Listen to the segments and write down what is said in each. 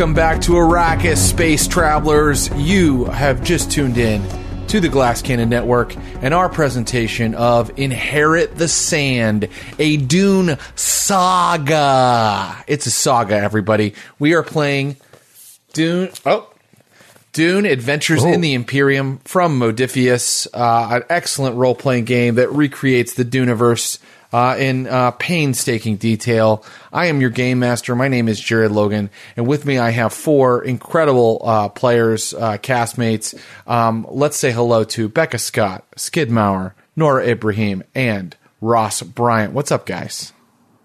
Welcome back to Arrakis, space travelers. You have just tuned in to the Glass Cannon Network and our presentation of Inherit the Sand, a Dune saga. It's a saga, everybody. We are playing Dune. Oh. Dune Adventures in the Imperium from Modiphius, uh, an excellent role playing game that recreates the Duneverse uh, in uh, painstaking detail. I am your game master. My name is Jared Logan, and with me I have four incredible uh, players, uh, castmates. Um, let's say hello to Becca Scott, Skid Maher, Noura Ibrahim, and Ross Bryant. What's up, guys?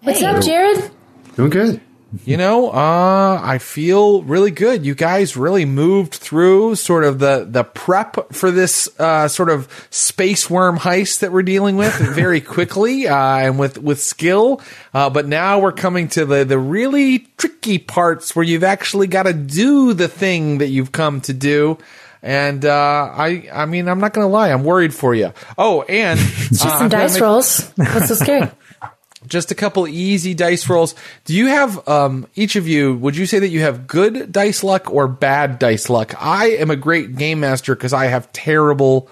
What's up, Jared? Doing good. You know, uh, I feel really good. You guys really moved through sort of the, the prep for this uh, sort of space worm heist that we're dealing with very quickly uh, and with, with skill. Uh, but now we're coming to the, the really tricky parts where you've actually got to do the thing that you've come to do. And uh, I, I mean, I'm not going to lie, I'm worried for you. Oh, and it's Just uh, some dice make- rolls. What's so scary? just a couple easy dice rolls. Do you have um, each of you? Would you say that you have good dice luck or bad dice luck? I am a great game master because I have terrible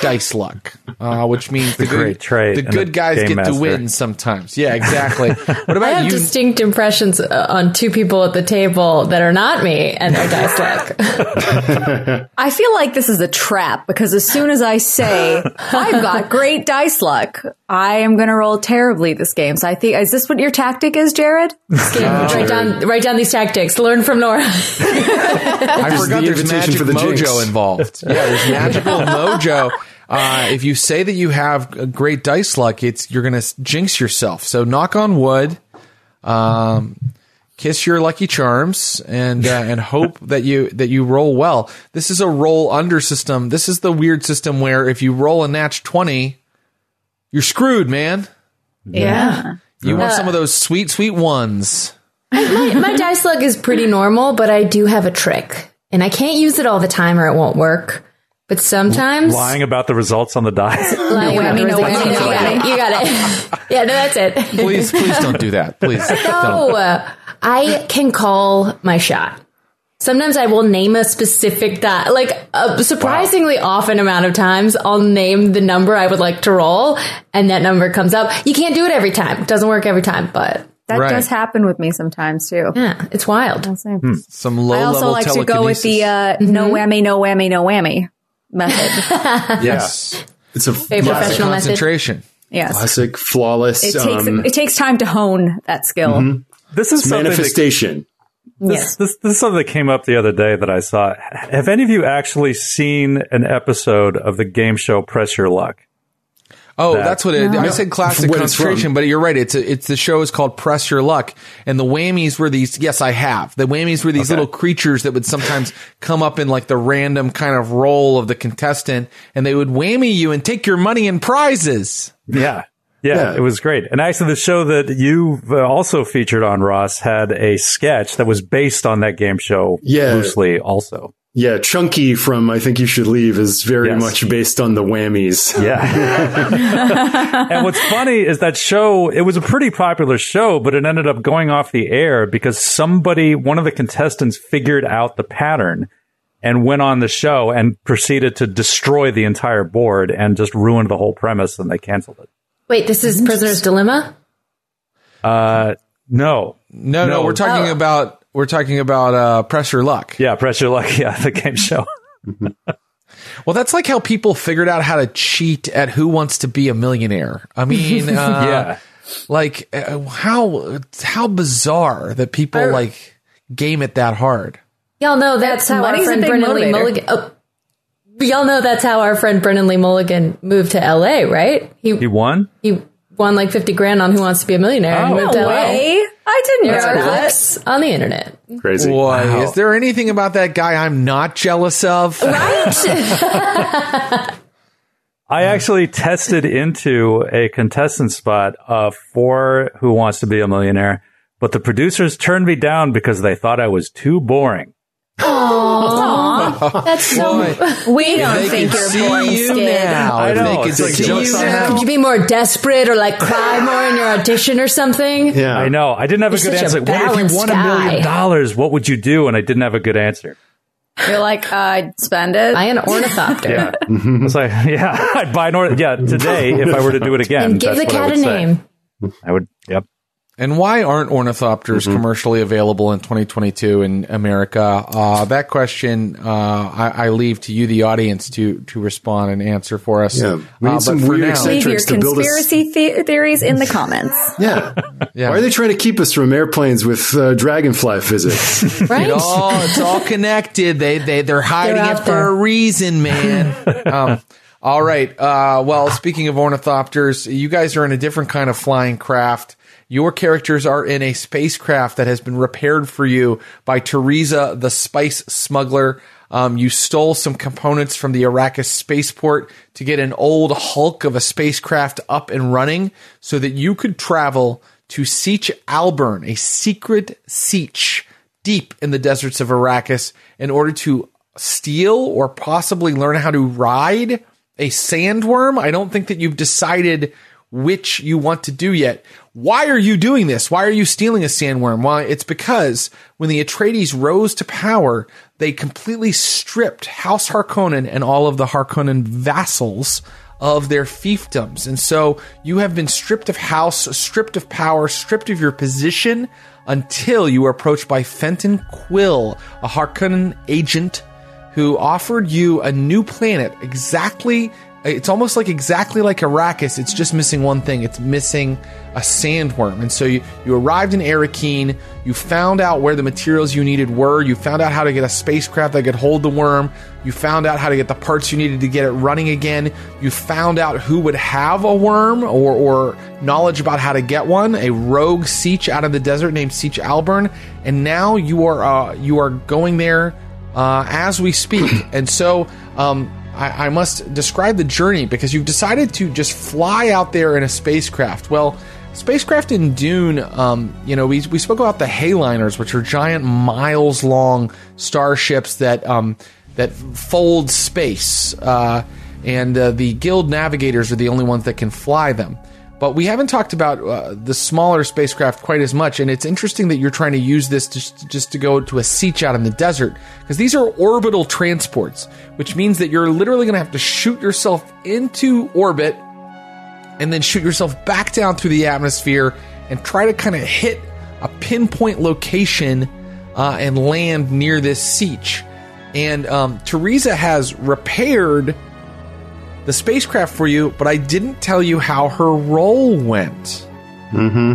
dice luck, uh, which means the, great good trait the good guys game get to win sometimes. Yeah, exactly. What about I have you? distinct impressions uh, on two people at the table that are not me and their dice luck. I feel like this is a trap because as soon as I say I've got great dice luck, I am going to roll terribly this game. So I think is this what your tactic is, Jared? write down, write down these tactics. Learn from Noura. I forgot the there's invitation magic for the mojo jinx. involved. Yeah, there's magical mojo. Uh, if you say that you have a great dice luck, it's you're gonna jinx yourself. So knock on wood, um, kiss your lucky charms, and uh, and hope that you that you roll well. This is a roll under system. This is the weird system where if you roll a natch twenty, you're screwed, man. yeah. You want some of those sweet sweet ones. My, my dice luck is pretty normal, but I do have a trick. And I can't use it all the time or it won't work. But sometimes. Lying about the results on the die. Like, whammy, no where's the- whammy, no you got it. You got it. Yeah, no, that's it. Please, please don't do that. Please. No, Don't. uh, I can call my shot. Sometimes I will name a specific die. Like a surprisingly often amount of times, I'll name the number I would like to roll, and that number comes up. You can't do it every time. It doesn't work every time, but That Right. does happen with me sometimes too. yeah, it's wild. Some low I also level like to go with the uh, no whammy, no whammy, no whammy method. yes. It's a Very classic, professional method. concentration. yes. classic flawless It takes um, it takes time to hone that skill. This is something that, manifestation. Yes. this, this is something that came up the other day that I saw. Have any of you actually seen an episode of the game show Press Your Luck? Oh, that. that's what it. I said classic What concentration, but you're right. It's a, it's the show is called Press Your Luck, and the whammies were these. Yes, I have. The whammies were these Okay. little creatures that would sometimes come up in like the random kind of role of the contestant, and they would whammy you and take your money and prizes. Yeah. Yeah, Yeah. it was great. And actually, the show that you uh, also featured on, Ross, had a sketch that was based on that game show Yeah. loosely also. Yeah, Chunky from I Think You Should Leave is very Yes. much based on the whammies. Yeah. and what's funny is that show, it was a pretty popular show, but it ended up going off the air because somebody, one of the contestants figured out the pattern and went on the show and proceeded to destroy the entire board and just ruined the whole premise and they canceled it. Wait, this is Prisoner's Dilemma? Uh, no. No, no, No. we're talking Oh. about we're talking about uh, Press Your Luck. Yeah, press your luck. Yeah, the game show. Well, that's like how people figured out how to cheat at Who Wants to Be a Millionaire. I mean, uh, yeah. like uh, how how bizarre that people Or- like game it that hard. Y'all know that's how our friend big Brennan Lee. Mulligan. Oh, y'all know that's how our friend Brennan Lee Mulligan moved to L.A. Right? He He won? he won like 50 grand on Who Wants to Be a Millionaire. and Oh, moved to No way. I didn't There know are that. clips on the internet. Crazy. Boy, Wow. is there anything about that guy I'm not jealous of? Right? I actually tested into a contestant spot uh, for Who Wants to Be a Millionaire, but the producers turned me down because they thought I was too boring. That's so. We don't think you're see boring, you now. I If know, it's like jokes on now. Could you be more desperate or like cry more in your audition or something? Yeah. I know. I didn't have a You're good such a answer. What if balanced you won a million dollars? What would you do? And I didn't have a good answer. You're like, uh, I'd spend it. Buy an ornithopter. Yeah. I was like, yeah, I'd buy an order. Yeah, today, if I were to do it again, And give the that's what I cat a would say. name. I would, yep. And why aren't ornithopters Mm-hmm. commercially available in 2022 in America? Uh, that question uh, I, I leave to you, the audience, to to respond and answer for us. Yeah. We need Uh, some but for weird now- Leave your Matrix to build us- conspiracy the- theories in the comments. Yeah. Yeah. Why are they trying to keep us from airplanes with uh, dragonfly physics? Right? It all, it's all connected. They they they're hiding They're it for there. a reason, man. um, all right. Uh, well, speaking of ornithopters, you guys are in a different kind of flying craft. Your characters are in a spacecraft that has been repaired for you by Teresa, the spice smuggler. Um, you stole some components from the Arrakis spaceport to get an old hulk of a spacecraft up and running so that you could travel to Sietch Alburn, a secret Sietch deep in the deserts of Arrakis in order to steal or possibly learn how to ride a sandworm. I don't think that you've decided which you want to do yet. Why are you doing this? Why are you stealing a sandworm? Why? it's because when the Atreides rose to power, they completely stripped House Harkonnen and all of the Harkonnen vassals of their fiefdoms. And so you have been stripped of house, stripped of power, stripped of your position until you were approached by Fenton Quill, a Harkonnen agent who offered you a new planet exactly it's almost like exactly like Arrakis. It's just missing one thing. It's missing a sandworm. And so you, you arrived in Arakeen. You found out where the materials you needed were. You found out how to get a spacecraft that could hold the worm. You found out how to get the parts you needed to get it running again. You found out who would have a worm or, or knowledge about how to get one. A rogue Sietch out of the desert named Sietch Alburn. And now you are uh, you are going there uh, as we speak. and so um, I, I must describe the journey because you've decided to just fly out there in a spacecraft. Well, spacecraft in Dune, um, you know, we, we spoke about the Heighliners, which are giant, miles long starships that um, that fold space, uh, and uh, the Guild navigators are the only ones that can fly them. But we haven't talked about uh, the smaller spacecraft quite as much, and it's interesting that you're trying to use this just, to go to a sietch out in the desert, because these are orbital transports, which means that you're literally going to have to shoot yourself into orbit and then shoot yourself back down through the atmosphere and try to kind of hit a pinpoint location uh, and land near this sietch. And um, Teresa has repaired the spacecraft for you, but I didn't tell you how her role went. Mm-hmm.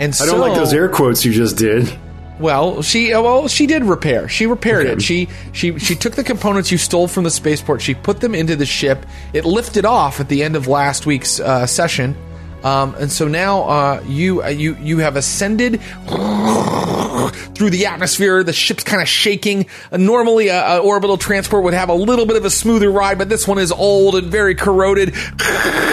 And so, I don't like those air quotes you just did. well, she uh, well she did repair. She repaired it. She she she took the components you stole from the spaceport. She put them into the ship. It lifted off at the end of last week's uh, session, um, and so now uh, you uh, you you have ascended through the atmosphere. The ship's kind of shaking. Uh, normally, a, orbital transport would have a little bit of a smoother ride, but this one is old and very corroded.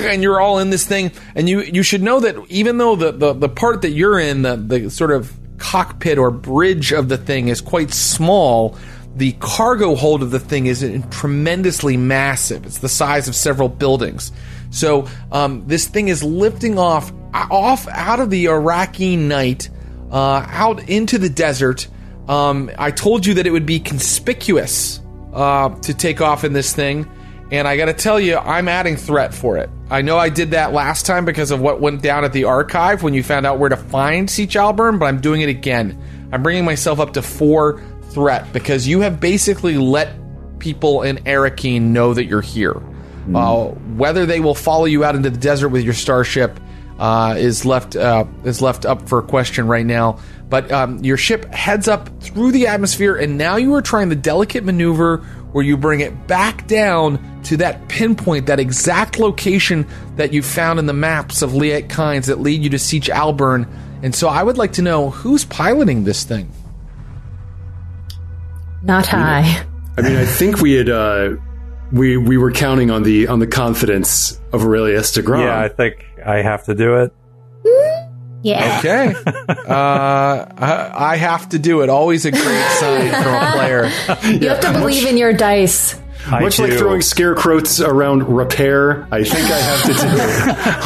And you're all in this thing. And you you should know that even though the the, the part that you're in, the the sort of cockpit or bridge of the thing is quite small. The cargo hold of the thing is tremendously massive. It's the size of several buildings. So um, this thing is lifting off off out of the Iraqi night uh, out into the desert. Um, I told you that it would be conspicuous uh, to take off in this thing, and I got to tell you, I'm adding threat for it. I know I did that last time because of what went down at the archive when you found out where to find Sietch Alburn, but I'm doing it again. I'm bringing myself up to four threat because you have basically let people in Arakeen know that you're here. Uh, whether they will follow you out into the desert with your starship uh, is left uh, is left up for question right now. But um, your ship heads up through the atmosphere, and now you are trying the delicate maneuver where you bring it back down to that pinpoint, that exact location that you found in the maps of Liet Kynes that lead you to Sietch Alburn. And so I would like to know who's piloting this thing. Not I. I mean, I think we had uh, we we were counting on the on the confidence of Aurelius de Grom. Yeah, I think I have to do it. Yeah. Okay. uh, I, I have to do it. Always a great sign from a player. You have to believe in your dice. I Much like throwing scarecrows around repair, I think I have to do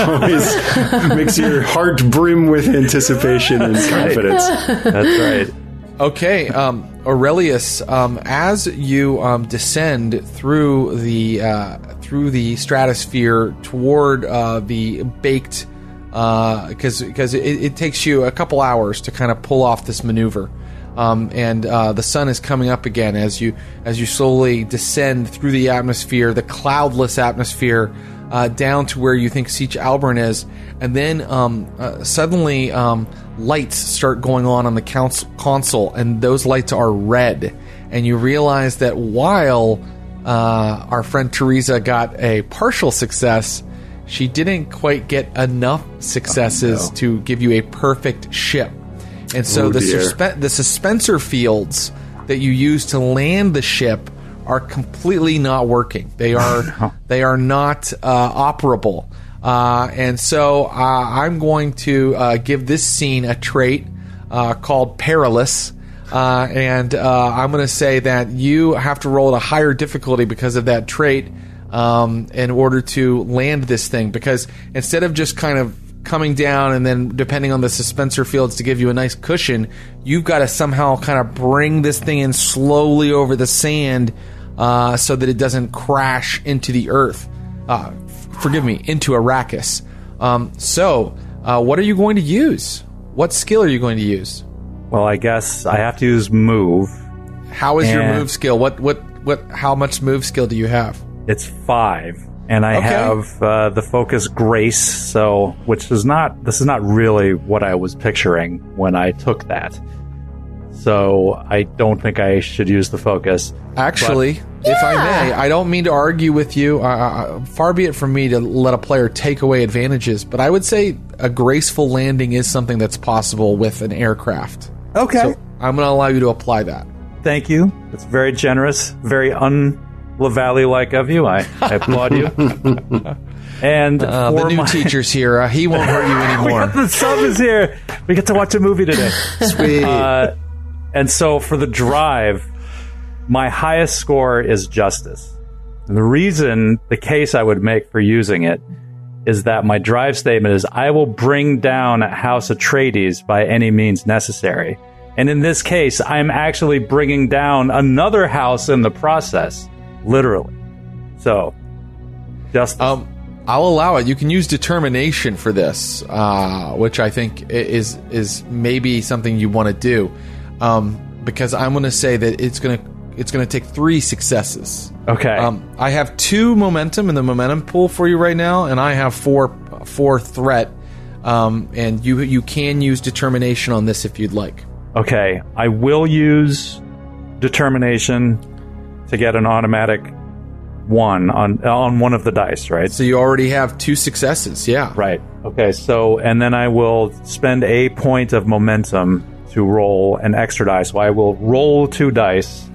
it. Always makes your heart brim with anticipation and confidence. That's right. Okay, um, Aurelius, um, as you um, descend through the uh, through the stratosphere toward uh, the baked, because because it, it takes you a couple hours to kind of pull off this maneuver, um, and uh, the sun is coming up again as you as you slowly descend through the atmosphere, the cloudless atmosphere. Uh, down to where you think Sietch Alburn is, and then um, uh, suddenly um, lights start going on on the cons- console, and those lights are red. And you realize that while uh, our friend Teresa got a partial success, she didn't quite get enough successes to give you a perfect ship. And so Oh, the, suspe- the suspensor fields that you use to land the ship are completely not working. They are they are not uh, operable. Uh, and so uh, I'm going to uh, give this scene a trait uh, called perilous. Uh, and uh, I'm going to say that you have to roll at a higher difficulty because of that trait um, in order to land this thing. Because instead of just kind of coming down and then depending on the suspensor fields to give you a nice cushion, you've got to somehow kind of bring this thing in slowly over the sand so that it doesn't crash into the earth. Uh, forgive me, into Arrakis. Um, so, uh, what are you going to use? What skill are you going to use? Well, I guess I have to use move. How is your move skill? What what what? How much move skill do you have? It's five, and I Okay. have uh, the focus grace. So, which is not this is not really what I was picturing when I took that. So I don't think I should use the focus. Actually, if I may, I don't mean to argue with you. Uh, Uh, far be it from me to let a player take away advantages, but I would say a graceful landing is something that's possible with an aircraft. Okay. So I'm going to allow you to apply that. Thank you. It's very generous, very un Lavalley like of you. I, I applaud you. And Uh, the new my- teacher's here. Uh, he won't hurt you anymore. the sub is here. We get to watch a movie today. Sweet. Uh, and so for the drive, my highest score is justice. And the reason, the case I would make for using it is that my drive statement is I will bring down House Atreides by any means necessary. And in this case, I'm actually bringing down another house in the process, literally. So, just Um, I'll allow it. You can use determination for this, uh, which I think is is maybe something you want to do, um, because I'm going to say that it's going to it's going to take three successes. okay. Um, I have two momentum in the momentum pool for you right now, and I have four four threat. Um, and you you can use determination on this if you'd like. Okay, I will use determination to get an automatic one on on one of the dice, right? So you already have two successes. Yeah. Right. Okay, so and then I will spend a point of momentum to roll an extra dice. So I will roll two dice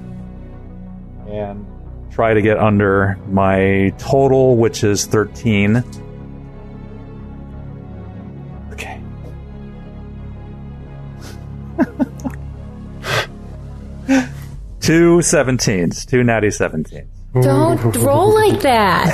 and try to get under my total, which is 13. Okay. two 17s, two natty 17s. Don't roll like that.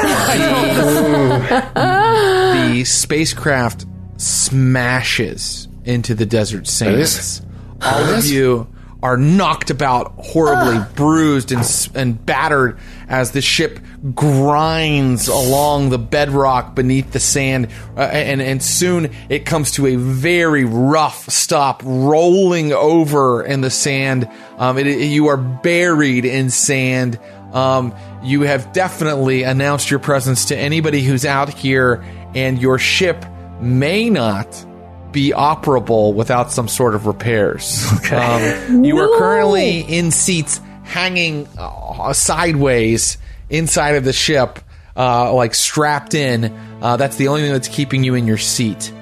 the spacecraft smashes into the desert sands. All of you are knocked about horribly, bruised and and battered as the ship grinds along the bedrock beneath the sand, uh, and and soon it comes to a very rough stop, rolling over in the sand. Um, it, it- you are buried in sand. Um, you have definitely announced your presence to anybody who's out here, and your ship may not be operable without some sort of repairs. Um, you are currently in seats hanging uh, sideways inside of the ship, uh, like strapped in. Uh, that's the only thing that's keeping you in your seat.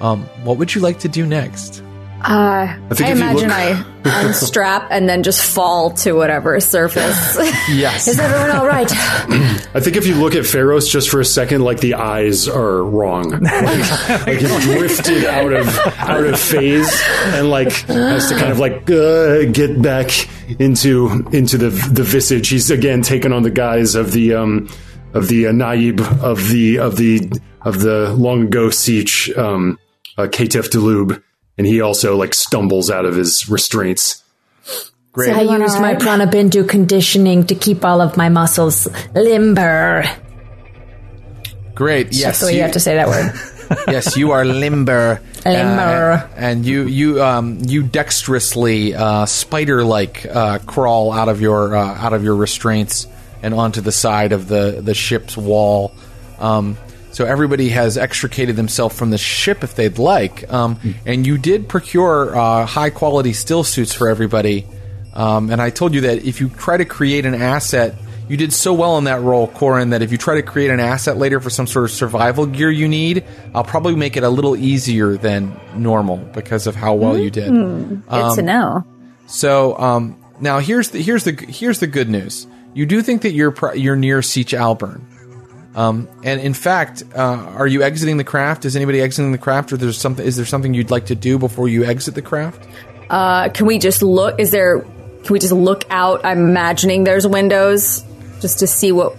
Um, what would you like to do next? Uh, think I imagine look- I unstrap and then just fall to whatever surface. Yes. Is everyone all right? I think if you look at Pharaoh's just for a second, like the eyes are wrong. Like, like he's drifted out of out of phase and like has to kind of like uh, get back into into the the visage. He's again taken on the guise of the um of the uh, naib of the of the of the long ago sietch um uh, Katef Delub, and he also like stumbles out of his restraints. Great. I Everyone used my right? Pranabindu conditioning to keep all of my muscles limber. Great. Yes. That's the way you have to say that word. yes, you are limber. Limber. Uh, and you you um you dexterously uh, spider like uh, crawl out of your uh, out of your restraints and onto the side of the the ship's wall. Um, so everybody has extricated themselves from the ship if they'd like. Um, and you did procure uh, high quality still suits for everybody. Um, and I told you that if you try to create an asset, you did so well in that role, Corin, that if you try to create an asset later for some sort of survival gear you need, I'll probably make it a little easier than normal because of how well you did. Good to know. So um, now here's the here's the here's the good news. You do think that you're you're near Sietch Alburn, um, and in fact, uh, are you exiting the craft? Is anybody exiting the craft, or there's something? Is there something you'd like to do before you exit the craft? Uh, can we just look? Is there? Can we just look out? I'm imagining there's windows just to see what.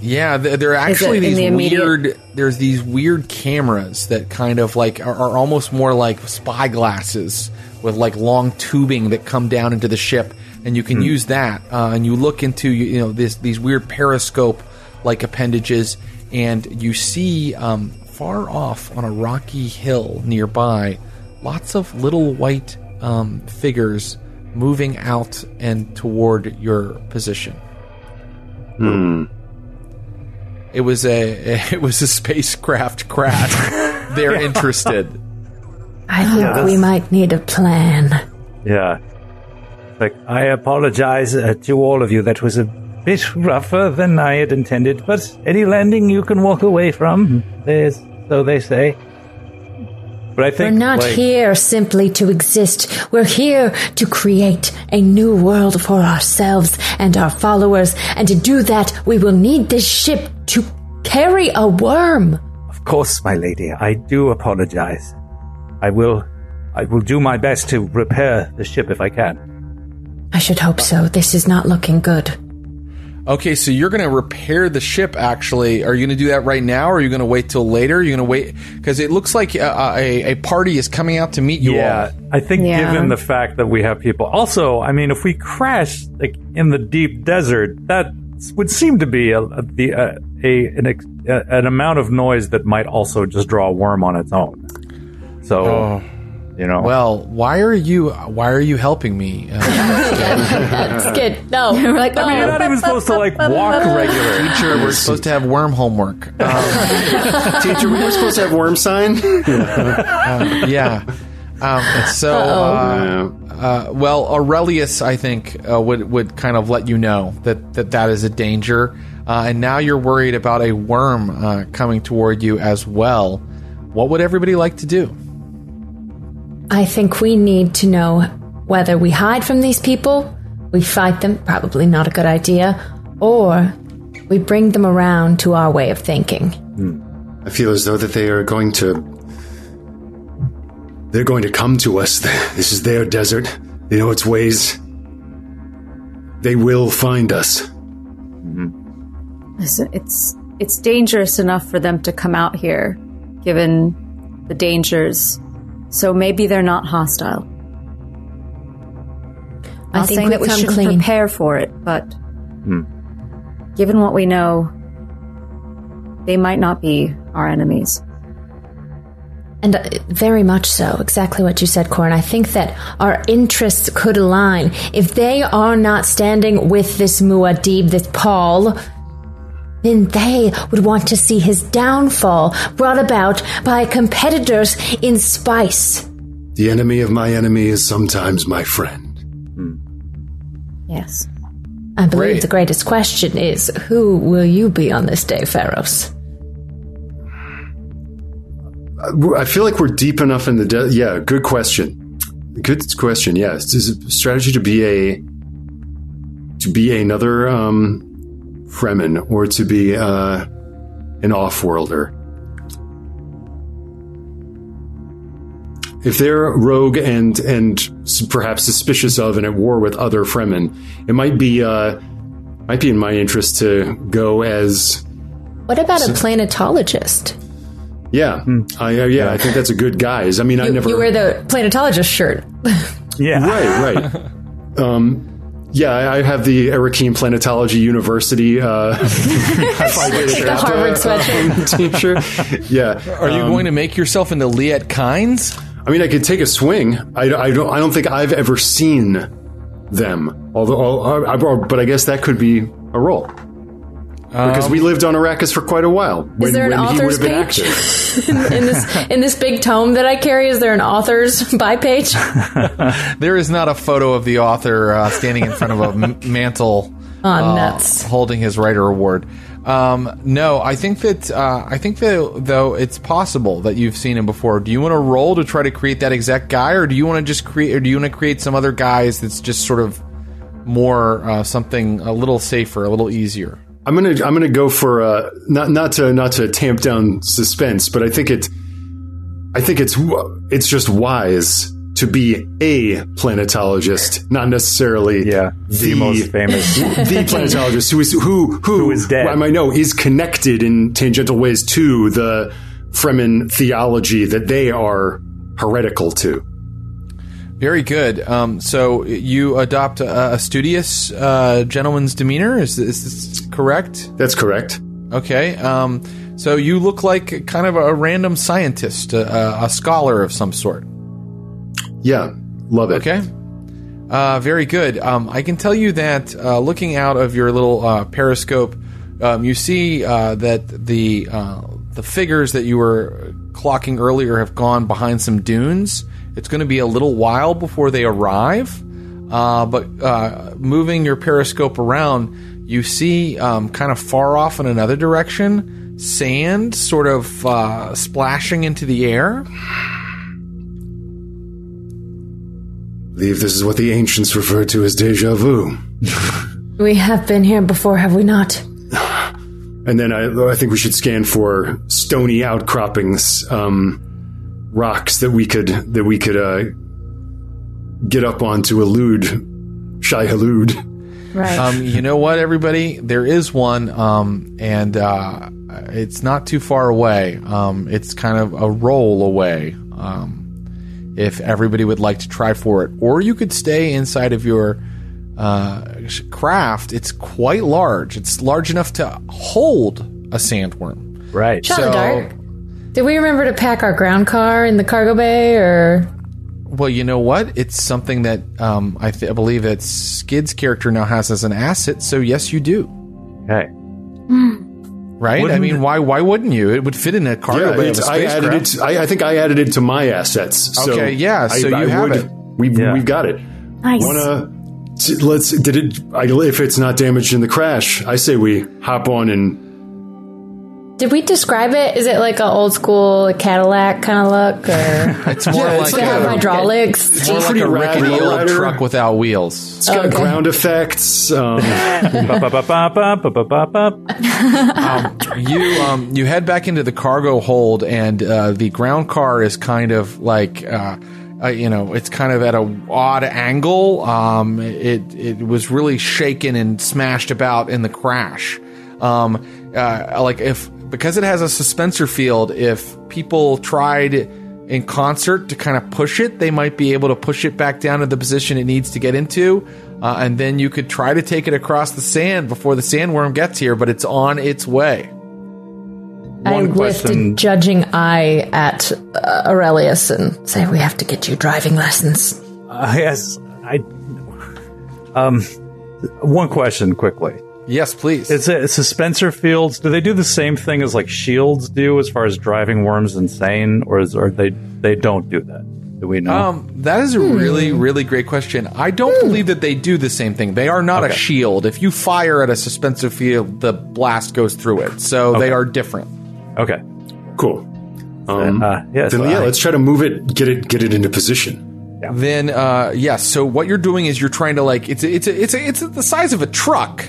Yeah, th- there are actually these the immediate- weird. There's these weird cameras that kind of like are, are almost more like spy glasses with like long tubing that come down into the ship, and you can use that. Uh, and you look into you, you know this these weird periscope like appendages, and you see um, far off on a rocky hill nearby lots of little white um, figures moving out and toward your position. Hmm. It was a it was a spacecraft crash. They're interested. I think we might need a plan. Yeah. Like, I apologize uh, to all of you. That was a bit rougher than I had intended, but any landing you can walk away from. There's, so they say. But I think We're not like, here simply to exist. We're here to create a new world for ourselves and our followers. And to do that, we will need this ship to carry a worm. Of course, my lady. I do apologize. I will. I will do my best to repair the ship if I can. I should hope so. This is not looking good. Okay, so you're going to repair the ship. Actually, are you going to do that right now, or are you going to wait till later? You're going to wait because it looks like a, a, a party is coming out to meet you Yeah, all. I think Yeah. given the fact that we have people, also, I mean, if we crash like in the deep desert, that would seem to be a a, the, a, a an, a an amount of noise that might also just draw a worm on its own. So, oh. You know, Well, why are you why are you helping me? Uh, That's good. No. We're like, I mean, you're not even supposed to like walk regular. teacher, we're supposed to have worm homework. Um, Teacher, we were supposed to have worm sign. yeah. Um, so, uh, uh, well, Aurelius, I think, uh, would would kind of let you know that that, that is a danger, uh, and now you're worried about a worm uh, coming toward you as well. What would everybody like to do? I think we need to know whether we hide from these people, we fight them, probably not a good idea, or we bring them around to our way of thinking. Hmm. I feel as though that they are going to. They're going to come to us. This is their desert. They know its ways. They will find us. Mm-hmm. Listen, it's it's dangerous enough for them to come out here, given the dangers. So maybe they're not hostile. I Not think saying that we shouldn't clean. prepare for it, but given what we know, they might not be our enemies. And uh, very much so, exactly what you said, Corin. I think that our interests could align. If they are not standing with this Muad'Dib, this Paul, then they would want to see his downfall brought about by competitors in spice. The enemy of my enemy is sometimes my friend. Yes. I believe Great. the greatest question is who will you be on this day, Pharaohs? I feel like we're deep enough in the. De- yeah, good question. Good question. Yeah, is it a strategy to be a to be another um, Fremen or to be uh, an off-worlder? If they're rogue and and perhaps suspicious of and at war with other Fremen, it might be uh, might be in my interest to go as What about a planetologist? yeah, I, uh, yeah, I think that's a good guise. I mean, I never you wear the planetologist shirt. Yeah. Right, right. um, yeah, I I have the Arakeen Planetology University uh, Take the Harvard sweatshirt. t-shirt. Yeah. Are you going to make yourself into Liet Kynes? I mean, I could take a swing. I, I don't. I don't think I've ever seen them. Although, I, I, but I guess that could be a role. Because we lived on Arrakis for quite a while. When, Is there an when author's page active. in this in this big tome that I carry? Is there an author's by page? There is not a photo of the author uh, standing in front of a m- mantle, Oh, uh, nuts! holding his writer award. Um, no, I think that uh, I think that though it's possible that you've seen him before. Do you want to roll to try to create that exact guy, or do you want to just create, or do you want to create some other guys that's just sort of more uh, something a little safer, a little easier? I'm gonna I'm gonna go for uh, not not to not to tamp down suspense, but I think it I think it's it's just wise to be a planetologist, not necessarily Yeah. The, most famous. the planetologist who is who who, Who is dead. I might know is connected in tangential ways to the Fremen theology that they are heretical to. Very good. Um, so you adopt a, a studious uh, gentleman's demeanor. Is, is this correct? That's correct. Okay. Um, so you look like kind of a random scientist, a, a scholar of some sort. Yeah, love it. Okay. Uh, very good. Um, I can tell you that uh, looking out of your little uh, periscope, um, you see uh, that the uh, the figures that you were clocking earlier have gone behind some dunes. It's going to be a little while before they arrive. Uh, but uh, moving your periscope around, you see um, kind of far off in another direction, sand sort of uh, splashing into the air. believe this is what the ancients referred to as deja vu. We have been here before, have we not? And then I, I think we should scan for stony outcroppings, um, rocks that we could that we could uh, get up on to elude Shai-Hulud. Right. Um, you know what, everybody? There is one, um, and uh, it's not too far away. Um, it's kind of a roll away. Um, if everybody would like to try for it, or you could stay inside of your uh, craft. It's quite large. It's large enough to hold a sandworm. right. Shot so- the dark. Did we remember to pack our ground car in the cargo bay, or Well, you know what? It's something that um, I, th- I believe that Skid's character now has as an asset. So yes, you do. Okay. Right? I Wouldn't mean, why? Why wouldn't you? It would fit in a cargo Yeah, bay of it's, a I added spacecraft. it. To, I, I think I added it to my assets. So Okay, yeah, I, so you I have would, it. We've Yeah. we've got it. Nice. Wanna t- let's did it? I, if it's not damaged in the crash, I say we hop on and did we describe it? Is it like an old school Cadillac kind of look, or It's more Yeah, like it's does it have a, hydraulics? more like a rickety old lowrider. truck without wheels. it's got Okay. ground effects. Um. You um, you head back into the cargo hold, and uh, the ground car is kind of like. Uh, uh, you know, it's kind of at a odd angle. Um, it it was really shaken and smashed about in the crash. Um, uh, like if because it has a suspensor field, if people tried in concert to kind of push it, they might be able to push it back down to the position it needs to get into, uh, and then you could try to take it across the sand before the sandworm gets here. But it's on its way. I One lift a question. judging eye at uh, Aurelius and say, "We have to get you driving lessons." I guess I. Um, one question quickly. Yes, please. It's a suspensor fields? Do they do the same thing as like shields do as far as driving worms insane, or is or they they don't do that? Do we know? Um, that is a really, really great question. I don't believe that they do the same thing. They are not a shield. If you fire at a suspensor field, the blast goes through it. So they are different. okay. Cool. Um, Uh, yeah, so then yeah, I- let's try to move it, get it, get it into position. Then, uh, yes. so what you're doing is you're trying to like it's a, it's a, it's a, it's the size of a truck,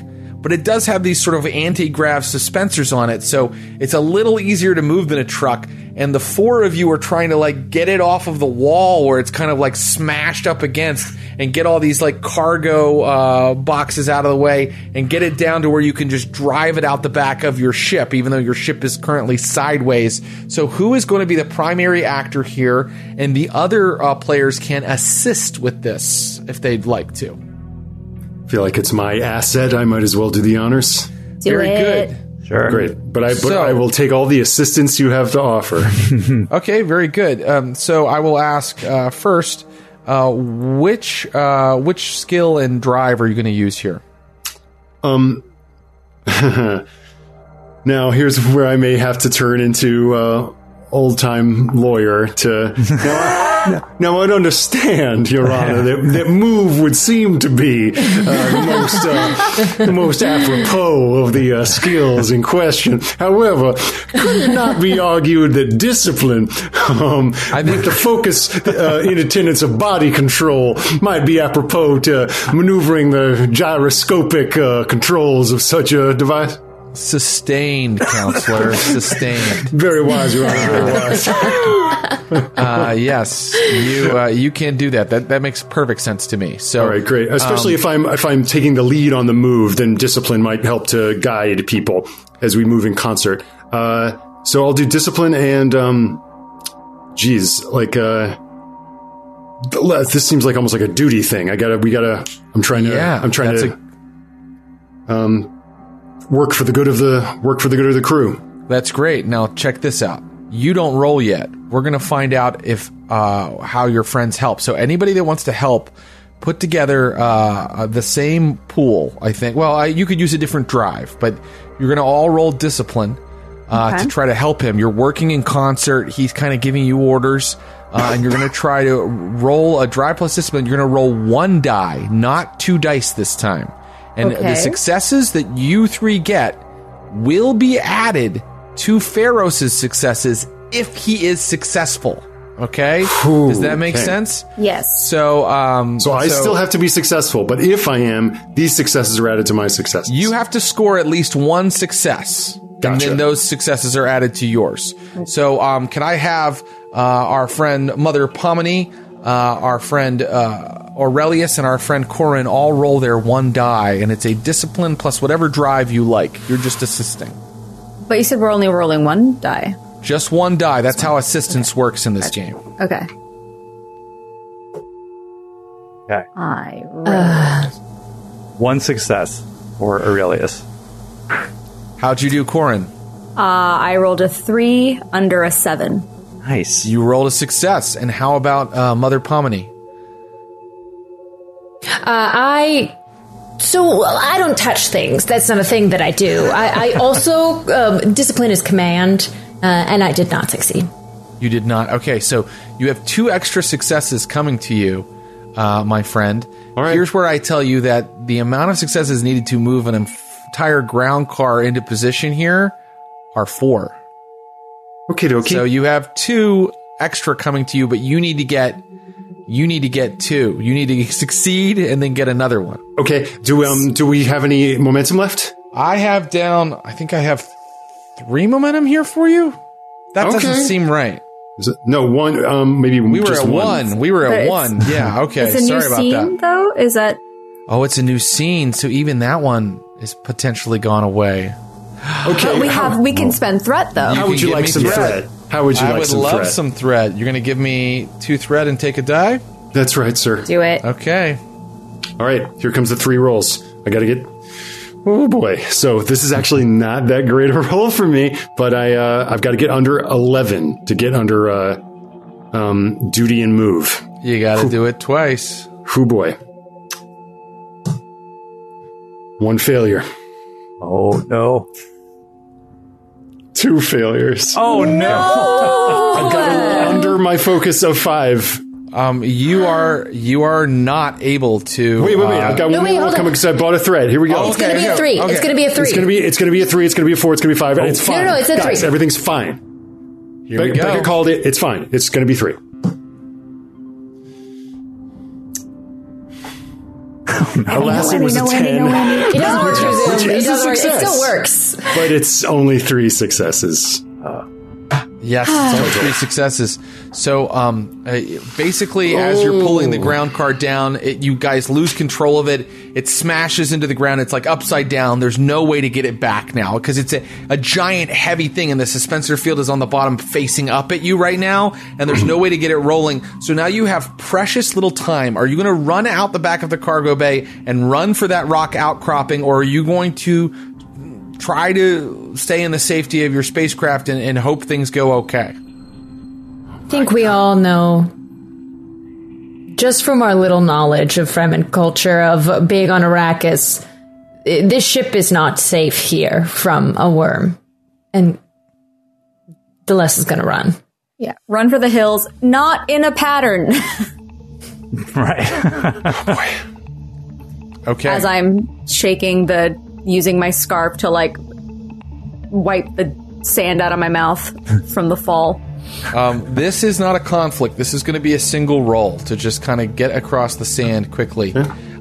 but it does have these sort of anti-grav suspensors on it, so it's a little easier to move than a truck. And the four of you are trying to like get it off of the wall where it's kind of like smashed up against, and get all these like cargo uh, boxes out of the way, and get it down to where you can just drive it out the back of your ship, even though your ship is currently sideways. So who is going to be the primary actor here? And the other uh, players can assist with this if they'd like to. Feel like it's my asset. I might as well do the honors. Do Very it. good. Sure. Great, but I but So- I will take all the assistance you have to offer. Okay, very good. Um, so I will ask uh, first, uh, which uh, which skill and drive are you going to use here? Um now here's where I may have to turn into uh, old time lawyer to. Now, I, now I'd understand, Your Honor, that, that move would seem to be uh, the most uh, the most apropos of the uh, skills in question. However, could it not be argued that discipline, um, with the focus uh, in attendance of body control, might be apropos to maneuvering the gyroscopic uh, controls of such a device? Sustained, counselor. Sustained. Very wise, Your Honor. Very wise. Uh, yes, you uh, you can do that. That that makes perfect sense to me. So All right, great. Especially if I'm if I'm taking the lead on the move, then discipline might help to guide people as we move in concert. Uh, so I'll do discipline and um, geez, like uh, this seems like almost like a duty thing. I gotta, we gotta. I'm trying to. Yeah, I'm trying to. um, work for the good of the work for the good of the crew. That's great. Now check this out. You don't roll yet. We're gonna find out if uh, how your friends help. So anybody that wants to help, put together uh, the same pool. I think. Well, I, you could use a different drive, but you're gonna all roll discipline uh, Okay. to try to help him. You're working in concert. He's kind of giving you orders. Uh, and you're going to try to roll a drive plus discipline. You're going to roll one die, not two dice this time. And the successes that you three get will be added to Pharaoh's successes if he is successful. Okay? Does that make okay. sense? Yes. So, um, So I still have to be successful, but if I am, these successes are added to my successes. You have to score at least one success, and then those successes are added to yours. So, um, can I have uh, our friend Mother Pomini, uh, our friend uh, Aurelius, and our friend Corin all roll their one die, and it's a discipline plus whatever drive you like. You're just assisting. But you said we're only rolling one die. Just one die. That's how assistance works in this game. Okay. Okay. I roll. One success for Aurelius. How'd you do, Corin? Uh, I rolled a three under a seven. Nice. You rolled a success. And how about uh, Mother Pomini? Uh, I so I don't touch things. That's not a thing that I do. I, I also um, discipline is command, uh, and I did not succeed. You did not. Okay, so you have two extra successes coming to you, uh, my friend. right. Here's where I tell you that the amount of successes needed to move an entire ground car into position here are four. Okay, dokie. So you have two extra coming to you, but you need to get you need to get two. You need to succeed and then get another one. okay, do um do we have any momentum left? I have down. I think I have three momentum here for you. That Okay. doesn't seem right. Is it, no, one. Um, maybe We were at one. We were at it's- one. Yeah. Okay. It's a new Sorry about scene, that. though. Is that Oh, it's a new scene, so even that one is potentially gone away. Okay, we have? We can spend threat though. You how can would you like me some threat. threat? How would you I like would some love threat? some thread. You're going to give me two thread and take a die? That's right, sir. Do it. Okay. All right, here comes the three rolls. I got to get. Oh boy! So this is actually not that great of a roll for me, but I uh, I've got to get under eleven to get under uh, um, duty and move. You got to do it twice. Whoo boy! One failure, Oh no. Two failures. Oh no. I got under my focus of five. Um, you are you are not able to. Wait, wait, wait! uh, I've got no, one wait, more hold coming on. because I bought a thread. Here we go. Oh, It's gonna be a three. okay. It's gonna be a three. It's gonna be it's gonna be a three. It's gonna be a four. It's gonna be five. and it's fine. no, no, it's a Guys, three. everything's fine. here we Be- go. Becca called it. It's fine. It's gonna be three. Alas, it was a ten, It doesn't work through Which Zoom. It is doesn't work. It still works. but it's only three successes. Uh, Yes, it's only three successes. So, um, uh, basically, as you're pulling the ground car down, it, you guys lose control of it. It smashes into the ground. It's like upside down. There's no way to get it back now because it's a, a giant, heavy thing, and the suspensor field is on the bottom, facing up at you right now, and there's no way to get it rolling. So now you have precious little time. Are you going to run out the back of the cargo bay and run for that rock outcropping, or are you going to try to stay in the safety of your spacecraft and, and hope things go okay. I think we all know, just from our little knowledge of Fremen culture, of being on Arrakis, i- this ship is not safe here from a worm. And Deless is going to run. Yeah, run for the hills, not in a pattern. Right. Okay. As I'm shaking the, using my scarf to like wipe the sand out of my mouth from the fall. um, this is not a conflict. This is going to be a single roll to just kind of get across the sand quickly.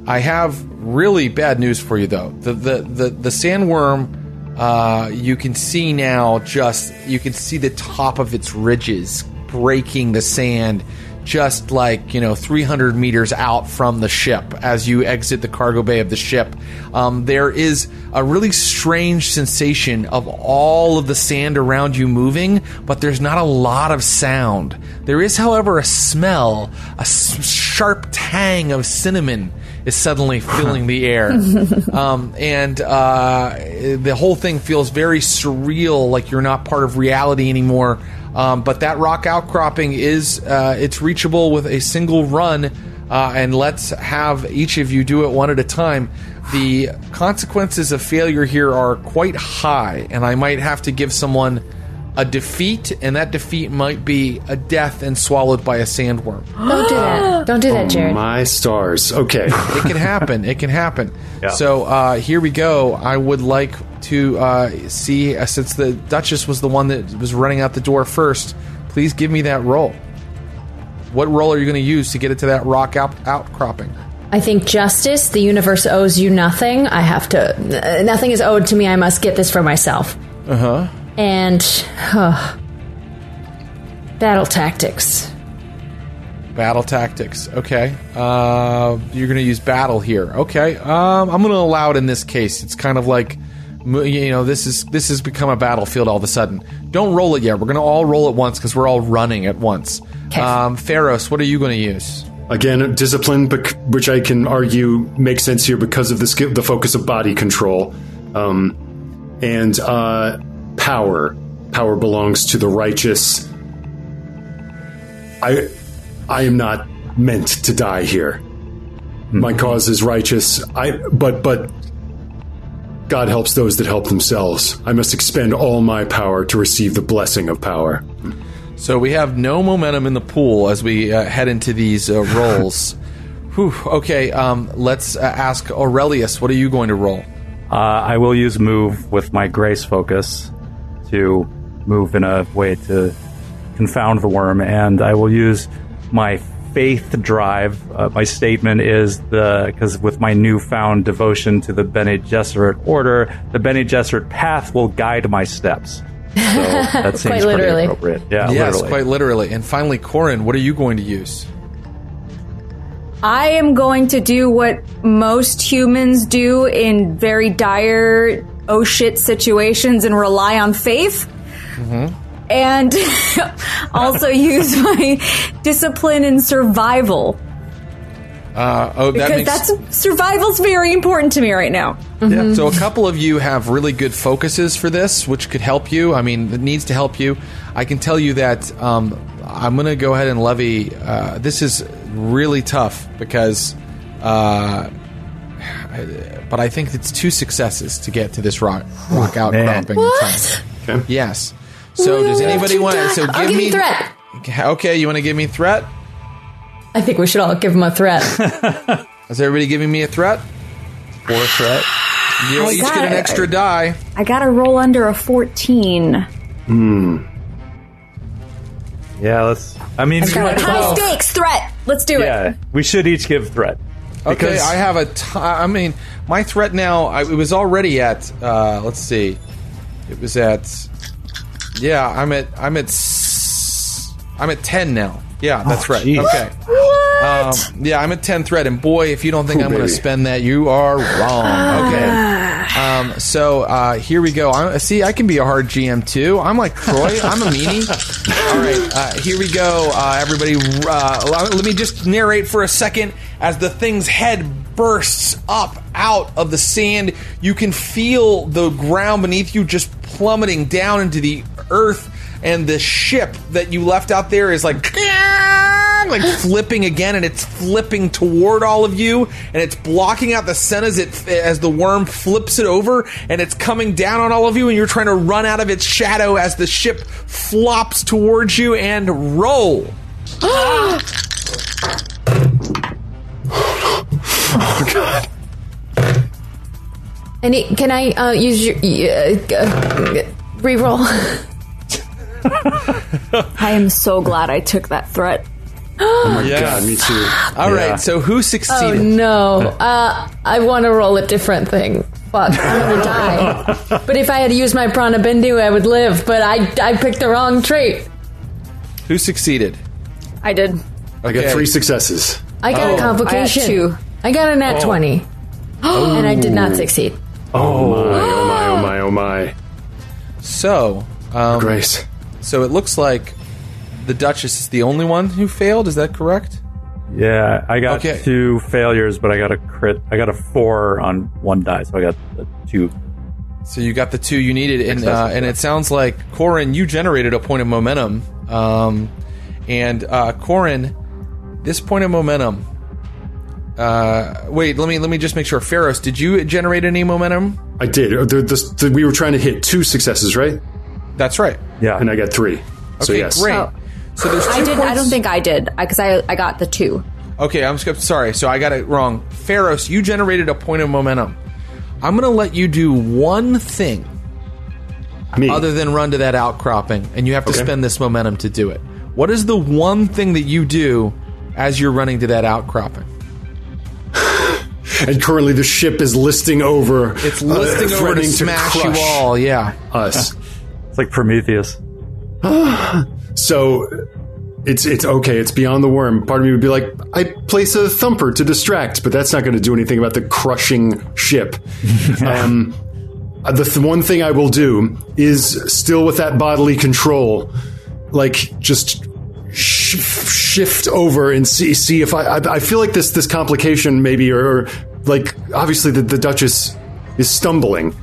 I have really bad news for you, though. The the the, the sandworm, uh, you can see now. Just you can see the top of its ridges breaking the sand. Just like you know, 300 meters out from the ship as you exit the cargo bay of the ship, um, there is a really strange sensation of all of the sand around you moving, but there's not a lot of sound. There is, however, a smell, a s- sharp tang of cinnamon is suddenly filling the air. um, and uh, the whole thing feels very surreal, like you're not part of reality anymore. Um, but that rock outcropping is uh, it's reachable with a single run. Uh, and let's have each of you do it one at a time. The consequences of failure here are quite high, and I might have to give someone a defeat, and that defeat might be a death and swallowed by a sandworm. Don't do that. Don't do that, Jared. My stars. Okay. It can happen. it can happen. Yeah. So uh, here we go. I would like to uh, see, uh, since the Duchess was the one that was running out the door first, please give me that roll. What roll are you going to use to get it to that rock out- outcropping? I think justice, the universe owes you nothing. I have to, uh, nothing is owed to me. I must get this for myself. Uh huh. And, uh, battle tactics. Battle tactics. Okay. Uh, you're going to use battle here. Okay. Um, I'm going to allow it in this case. It's kind of like, you know, this is this has become a battlefield all of a sudden. Don't roll it yet. We're going to all roll at once because we're all running at once. Okay. Um, Pharos, what are you going to use? Again, discipline, bec- which I can argue makes sense here because of the skill, the focus of body control, um, and uh, power. Power belongs to the righteous. I, I am not meant to die here. My cause is righteous. I, but but God helps those that help themselves. I must expend all my power to receive the blessing of power. So we have no momentum in the pool as we uh, head into these uh, rolls. Whew, okay, um, let's uh, ask Aurelius. What are you going to roll? Uh, I will use move with my grace focus to move in a way to confound the worm, and I will use my faith drive. Uh, my statement is the because with my newfound devotion to the Bene Gesserit order, the Bene Gesserit path will guide my steps. So that seems Quite pretty literally. appropriate. Yeah, yes, literally. quite literally. And finally, Corin, what are you going to use? I am going to do what most humans do in very dire, oh shit situations and rely on faith. And also use my discipline and survival. Uh, oh, that Because makes that's survival's very important to me right now. Yeah. So a couple of you have really good focuses for this, which could help you. I mean, it needs to help you. I can tell you that um, I'm going to go ahead and levy. Uh, this is really tough because, uh, but I think it's two successes to get to this rock rock outcropping. What? time. Yes. So does anybody want? die? So I'll give give me threat. Okay, you want to give me threat? I think we should all give him a threat. Is everybody giving me a threat? Or a threat. You'll Oh, each get an extra die. I gotta roll under a 14. Hmm. Yeah, let's. I mean, we might as high well- stakes threat. Let's do it. Yeah, we should each give threat. Okay, Because- I have a. T- I mean, my threat now. I, it was already at. Uh, let's see. It was at. Yeah, I'm at. I'm at. I'm at ten now. Yeah, that's right. jeez. Okay. Um, yeah, I'm at ten threat, and boy, if you don't think Ooh, I'm going to spend that, you are wrong. Okay. Um, so uh, here we go. I, see, I can be a hard GM too. I'm like Troy. I'm a meanie. All right, uh, here we go. Uh, everybody, uh, let me just narrate for a second as the thing's head bursts up out of the sand. You can feel the ground beneath you just plummeting down into the earth, and the ship that you left out there is like like flipping again, and it's flipping toward all of you, and it's blocking out the sun as it as the worm flips it over, and it's coming down on all of you, and you're trying to run out of its shadow as the ship flops towards you and roll. And it, can I uh, use your uh, uh, reroll? I am so glad I took that threat. Yeah. God, me too. All right. Yeah. So who succeeded? Oh no! Uh, I want to roll a different thing. Fuck, I'm gonna die. but if I had used my prana bindu, I would live. But I, I picked the wrong trait. Who succeeded? I did. I got three successes. I got Oh. a complication. I had two. I got a nat twenty, and I did not succeed. Oh my, oh my, oh my, oh my. So, um, Grace. so it looks like the Duchess is the only one who failed. Is that correct? Yeah, I got Okay. two failures, but I got a crit. I got a four on one die, so I got a two. So you got the two you needed, and uh, and it sounds like Corin, you generated a point of momentum. Um, and uh, Corin, this point of momentum. Uh, wait, let me let me just make sure. Pharaohs, did you generate any momentum? I did. Uh, The, the, the, we were trying to hit two successes, right? That's right. Yeah, And I got three. so Okay, yes. great. Oh. So there's two I did. I don't think I did because I, I got the two. Okay, I'm sorry. So I got it wrong. Pharaohs, you generated a point of momentum. I'm going to let you do one thing Me. other than run to that outcropping, and you have to Okay. spend this momentum to do it. What is the one thing that you do as you're running to that outcropping? And currently the ship is listing over. It's listing uh, over to threatening smash you all. Yeah. Us. it's like Prometheus. So it's it's okay. It's beyond the worm. Part of me would be like, I place a thumper to distract, but that's not going to do anything about the crushing ship. um, uh, the th- one thing I will do is still with that bodily control, like just sh- shift over and see see if I, I I feel like this this complication maybe or, or like obviously the, the Duchess is stumbling.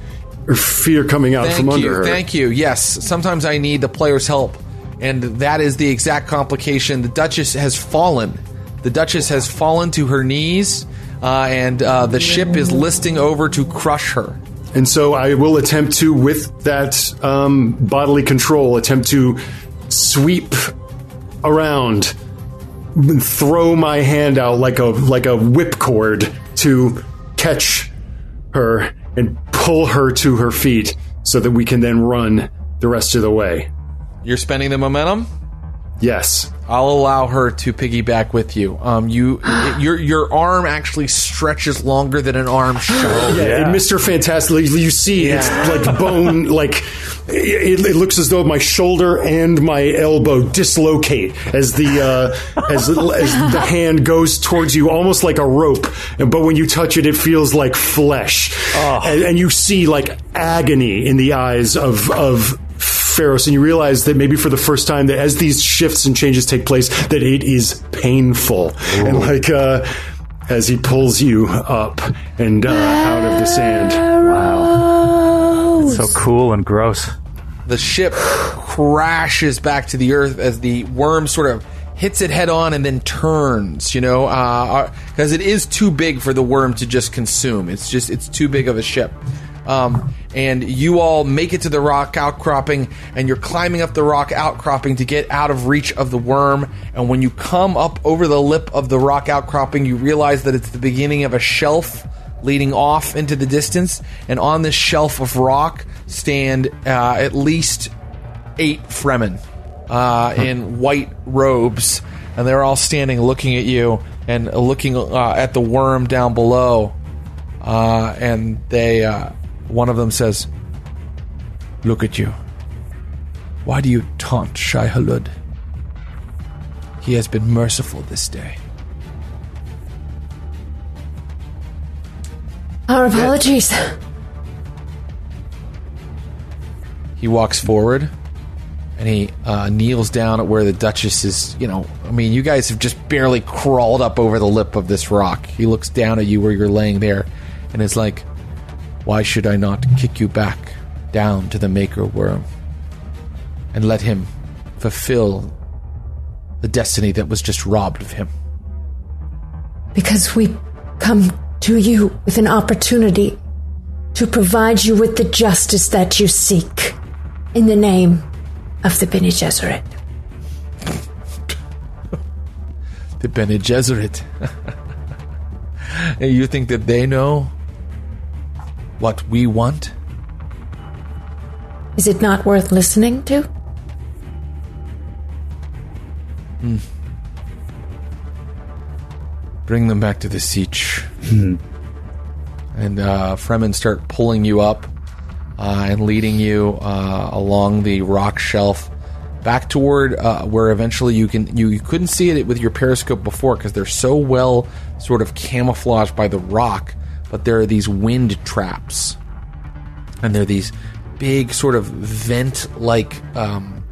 Her fear coming out from Thank under her. Thank you. Yes. Sometimes I need the player's help, and that is the exact complication. The Duchess has fallen. The Duchess has fallen to her knees, uh, and uh, the ship is listing over to crush her. And so I will attempt to, with that um, bodily control, attempt to sweep around, throw my hand out like a like a whipcord to catch her and pull her to her feet, so that we can then run the rest of the way. You're spending the momentum. Yes. I'll allow her to piggyback with you. Um, you, your your arm actually stretches longer than an arm should. Yeah, and Mr. Fantastic, you see it's like bone, like it, it looks as though my shoulder and my elbow dislocate as the uh, as as the hand goes towards you, almost like a rope. And but when you touch it, it feels like flesh, and, and you see like agony in the eyes of of. Pharaohs, and you realize that maybe for the first time that as these shifts and changes take place, that it is painful, and like uh, as he pulls you up and uh, out of the sand. Wow, it's so cool and gross. the ship crashes back to the earth as the worm sort of hits it head on and then turns you know? Because it is too big for the worm to just consume. It's just it's too big of a ship Um, and you all make it to the rock outcropping, and you're climbing up the rock outcropping to get out of reach of the worm. And when you come up over the lip of the rock outcropping, you realize that it's the beginning of a shelf leading off into the distance. And on this shelf of rock stand uh, at least eight Fremen uh, in white robes, and they're all standing looking at you and looking uh, at the worm down below. Uh, and they, uh, one of them says, "Look at you. Why do you taunt Shai Hulud? He has been merciful this day." Our apologies. He walks forward and he uh, kneels down at where the Duchess is. You know, I mean, you guys have just barely crawled up over the lip of this rock. He looks down at you where you're laying there and is like, Why should I not kick you back down to the Maker Worm and let him fulfill the destiny that was just robbed of him? Because we come to you with an opportunity to provide you with the justice that you seek in the name of the Bene Gesserit. The Bene Gesserit. you think that they know what we want? Is it not worth listening to? Hmm. bring them back to the sietch. and uh, Fremen start pulling you up uh, and leading you uh, along the rock shelf back toward uh, where eventually you can you, you couldn't see it with your periscope before because they're so well sort of camouflaged by the rock but there are these wind traps. And they're these big sort of vent like um,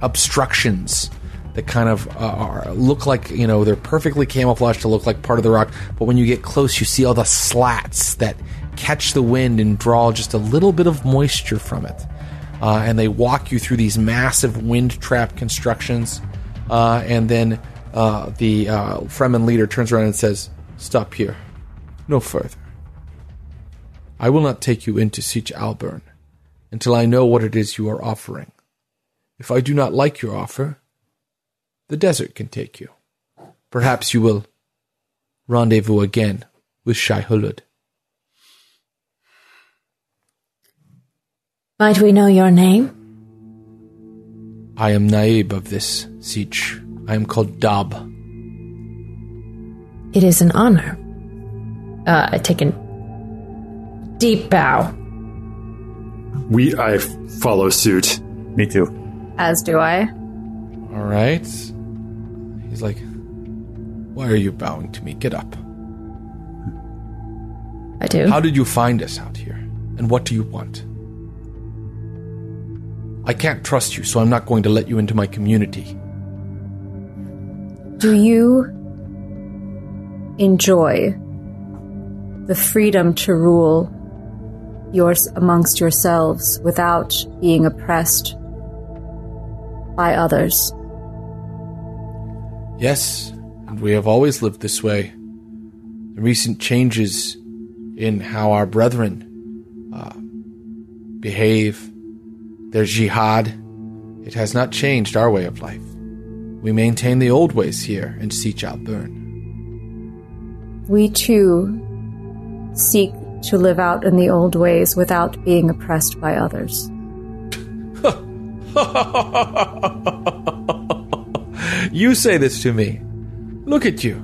obstructions that kind of uh, are, look like you know they're perfectly camouflaged to look like part of the rock. But when you get close you see all the slats that catch the wind and draw just a little bit of moisture from it. Uh, and they walk you through these massive wind trap constructions. Uh, and then uh, the uh, Fremen leader turns around and says stop here no further I will not take you into Sietch Alburn until I know what it is you are offering if I do not like your offer the desert can take you. Perhaps you will rendezvous again with Shai Hulud. Might we know your name? I am Naib of this sietch. I am called Dab. It is an honor. Uh, I take a deep bow. We I follow suit. Me too. As do I. All right. He's like, Why are you bowing to me? Get up. I do. How did you find us out here? And what do you want? I can't trust you, so I'm not going to let you into my community. Do you enjoy the freedom to rule yours amongst yourselves without being oppressed by others? Yes, and we have always lived this way. The recent changes in how our brethren uh, behave, their jihad, it has not changed our way of life. We maintain the old ways here in Sietch Alburn. We too seek to live out in the old ways without being oppressed by others. You say this to me. Look at you.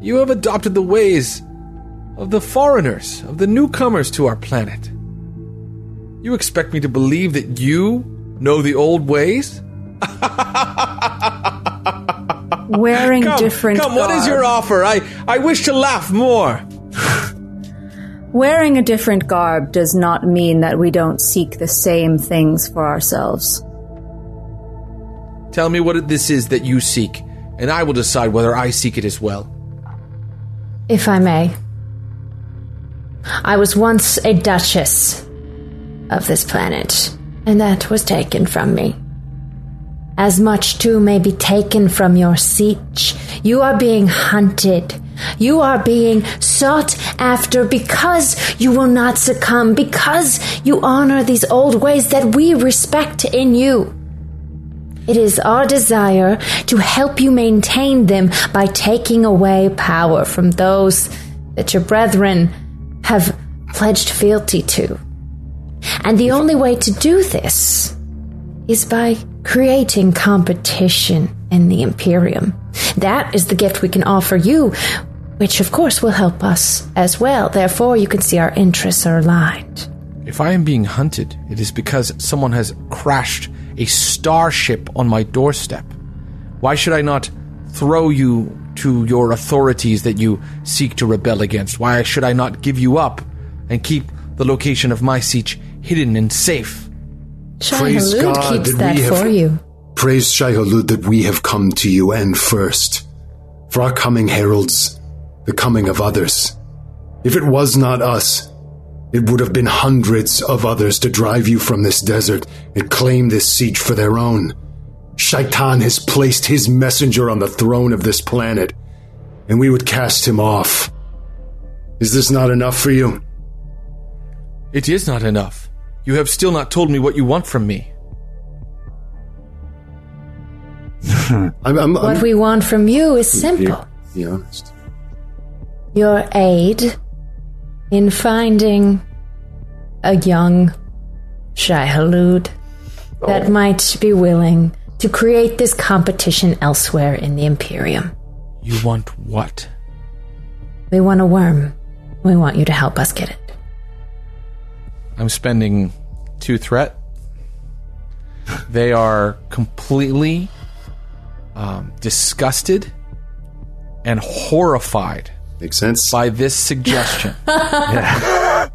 You have adopted the ways of the foreigners, of the newcomers to our planet. You expect me to believe that you know the old ways? Wearing Come, different come, what is your offer? I, I wish to laugh more. Wearing a different garb does not mean that we don't seek the same things for ourselves. Tell me what this is that you seek, and I will decide whether I seek it as well. If I may. I was once a duchess of this planet, and that was taken from me. As much too may be taken from your sietch. You are being hunted You are being sought after because you will not succumb, because you honor these old ways that we respect in you. It is our desire to help you maintain them by taking away power from those that your brethren have pledged fealty to. And the only way to do this is by creating competition in the Imperium. That is the gift we can offer you, which of course will help us as well. Therefore, you can see our interests are aligned. If I am being hunted, it is because someone has crashed a starship on my doorstep. Why should I not throw you to your authorities that you seek to rebel against? Why should I not give you up and keep the location of my sietch hidden and safe? Praise Shai-Hulud God keeps that that we have- for you. Praise Shai-Hulud that we have come to you and first. For our coming heralds the coming of others. If it was not us, it would have been hundreds of others to drive you from this desert and claim this sietch for their own. Shaitan has placed his messenger on the throne of this planet, and we would cast him off. Is this not enough for you? It is not enough. You have still not told me what you want from me. I'm, I'm, What I'm we want from you is simple. be honest. Your aid in finding a young Shai-Hulud that might be willing to create this competition elsewhere in the Imperium. You want what? We want a worm. We want you to help us get it. I'm spending two threat. They are completely um, disgusted and horrified Makes sense. by this suggestion. I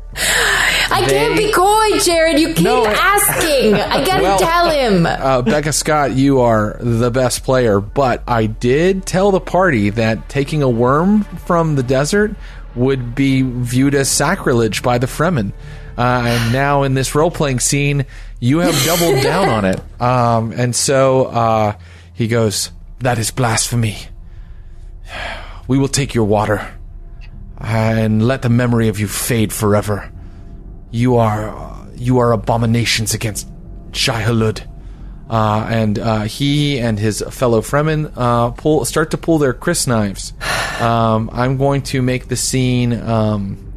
can't be coy, Jared. You keep No, it- asking. I gotta Well- tell him. uh, Becca Scott, you are the best player, but I did tell the party that taking a worm from the desert would be viewed as sacrilege by the Fremen. Uh, and now in this role playing scene, you have doubled down on it. Um, and so uh, he goes, That is blasphemy. We will take your water and let the memory of you fade forever. You are uh, you are abominations against Shai-Hulud. Uh, and uh, he and his fellow Fremen uh, pull start to pull their crysknives. Um, I'm going to make the scene. Um,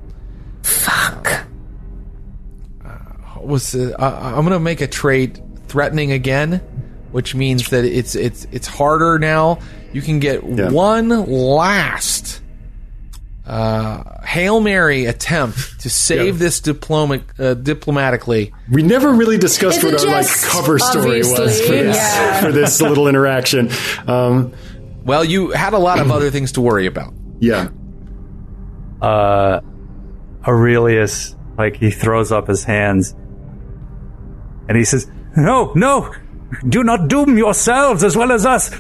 Fuck. was uh, I- I'm going to make a trait threatening again, which means that it's it's it's harder now. You can get one last uh, hail mary attempt to save Yeah. this diploma uh, diplomatically. We never really discussed It's what our like cover story was for this Yeah. for this little interaction. Um, Well, you had a lot of other things to worry about. yeah, uh, Aurelius, like he throws up his hands and he says, No, no, do not doom yourselves as well as us.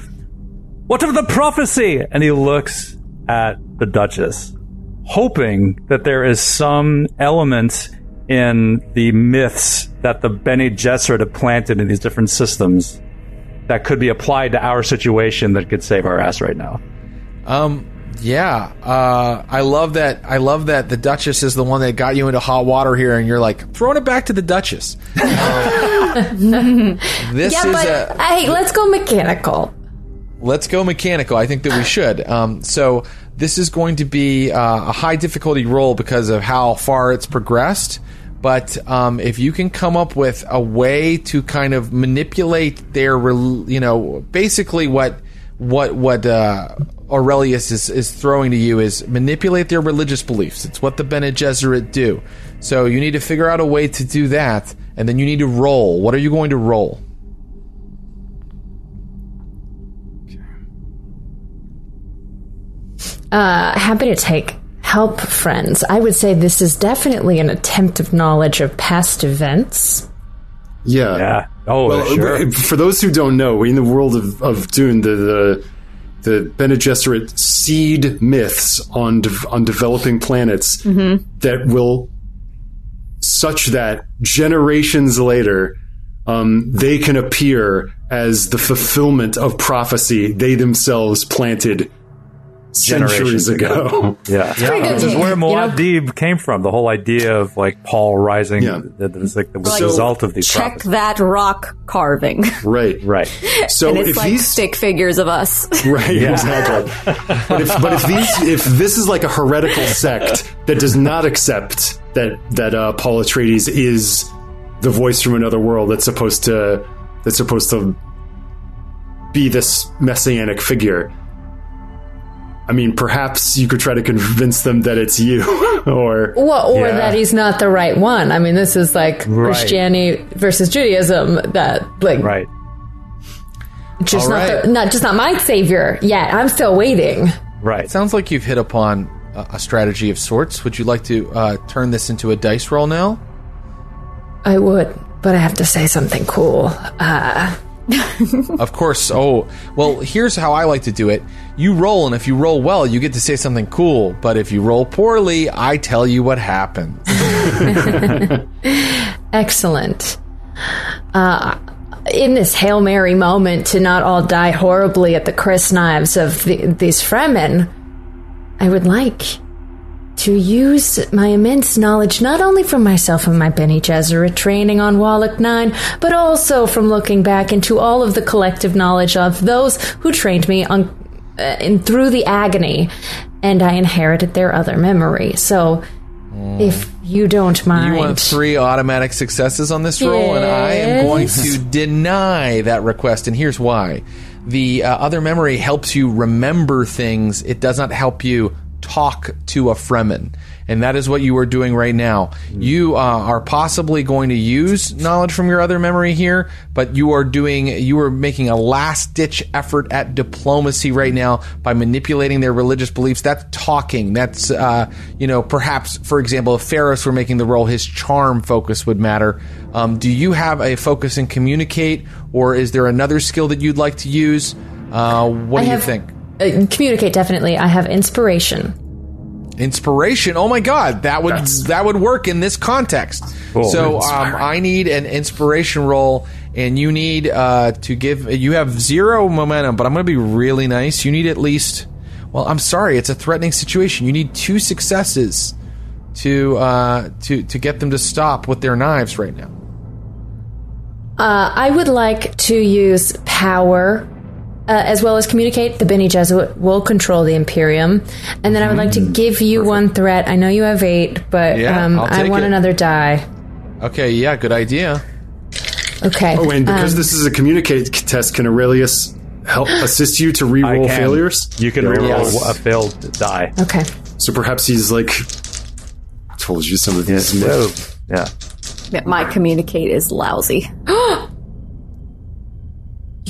What of the prophecy? And he looks at the Duchess, hoping that there is some element in the myths that the Bene Gesserit have planted in these different systems that could be applied to our situation that could save our ass right now. Um, yeah, uh, I love that. I love that the Duchess is the one that got you into hot water here, and you're like throwing it back to the Duchess. Um, this Yeah, is but a hey, let's go mechanical. Let's go mechanical. I think that we should. Um, so this is going to be uh, a high difficulty roll because of how far it's progressed. But um, if you can come up with a way to kind of manipulate their, you know, basically what what what uh, Aurelius is, is throwing to you is manipulate their religious beliefs. It's what the Bene Gesserit do. So you need to figure out a way to do that, and then you need to roll. What are you going to roll? Uh, happy to take help, friends. I would say this is definitely an attempt of knowledge of past events. yeah, Yeah. Oh, Well, sure. for those who don't know, in the world of, of Dune, the, the the Bene Gesserit seed myths on de- on developing planets that will such that generations later um, they can appear as the fulfillment of prophecy they themselves planted centuries ago. Yeah, pretty good This is to- where you know? Came from. The whole idea of like Paul rising, Yeah. that is like the So- result of these Check prophecies. that rock carving. right. Right. So and it's if like these stick figures of us. Right, exactly. But if, but if these, if this is like a heretical sect that does not accept that that uh, Paul Atreides is the voice from another world that's supposed to that's supposed to be this messianic figure. I mean, perhaps you could try to convince them that it's you, or Well, or Yeah. that he's not the right one. I mean, this is like Right. Christianity versus Judaism. That like Right. just All not right. the, not just not my savior yet. I'm still waiting. Right. Sounds like you've hit upon a, a strategy of sorts. Would you like to uh, turn this into a dice roll now? I would, but I have to say something cool. Uh, Of course. Oh, well, here's how I like to do it. You roll, and if you roll well, you get to say something cool. But if you roll poorly, I tell you what happens. excellent. Uh, in this Hail Mary moment, to not all die horribly at the crysknives of the, these Fremen, I would like to use my immense knowledge not only from myself and my Bene Gesserit training on Wallach 9, but also from looking back into all of the collective knowledge of those who trained me on uh, in through the agony, and I inherited their other memory. So, if you don't mind, You want three automatic successes on this roll, and I am going to deny that request. And here's why: the uh, other memory helps you remember things. It does not help you talk to a Fremen, and that is what you are doing right now. You uh, are possibly going to use knowledge from your other memory here, but you are doing you are making a last ditch effort at diplomacy right now by manipulating their religious beliefs. That's talking. That's uh, you know perhaps for example, if Ferris were making the role, his charm focus would matter. Um, do you have a focus in communicate, or is there another skill that you'd like to use? Uh, what I do you have- think? Uh, communicate definitely. I have inspiration. Inspiration. Oh my God, that would that would work in this context. Cool. So um, I need an inspiration roll, and you need uh, to give. You have zero momentum, but I'm going to be really nice. You need at least. Well, I'm sorry, it's a threatening situation. You need two successes to uh, to to get them to stop with their knives right now. Uh, I would like to use power uh, as well as communicate. The Bene Gesserit will control the Imperium, and then I would like to give you one threat. I know you have eight, but Mm. Yeah, um, I'll I take want it. another die. Okay, yeah, good idea. Okay. oh, and because um, this is a communicate test, can Aurelius help assist you to I re-roll can. failures? You can reroll Yes. a failed die. okay. So perhaps he's like told you some of these. myths. Yeah. Yeah, My communicate is lousy.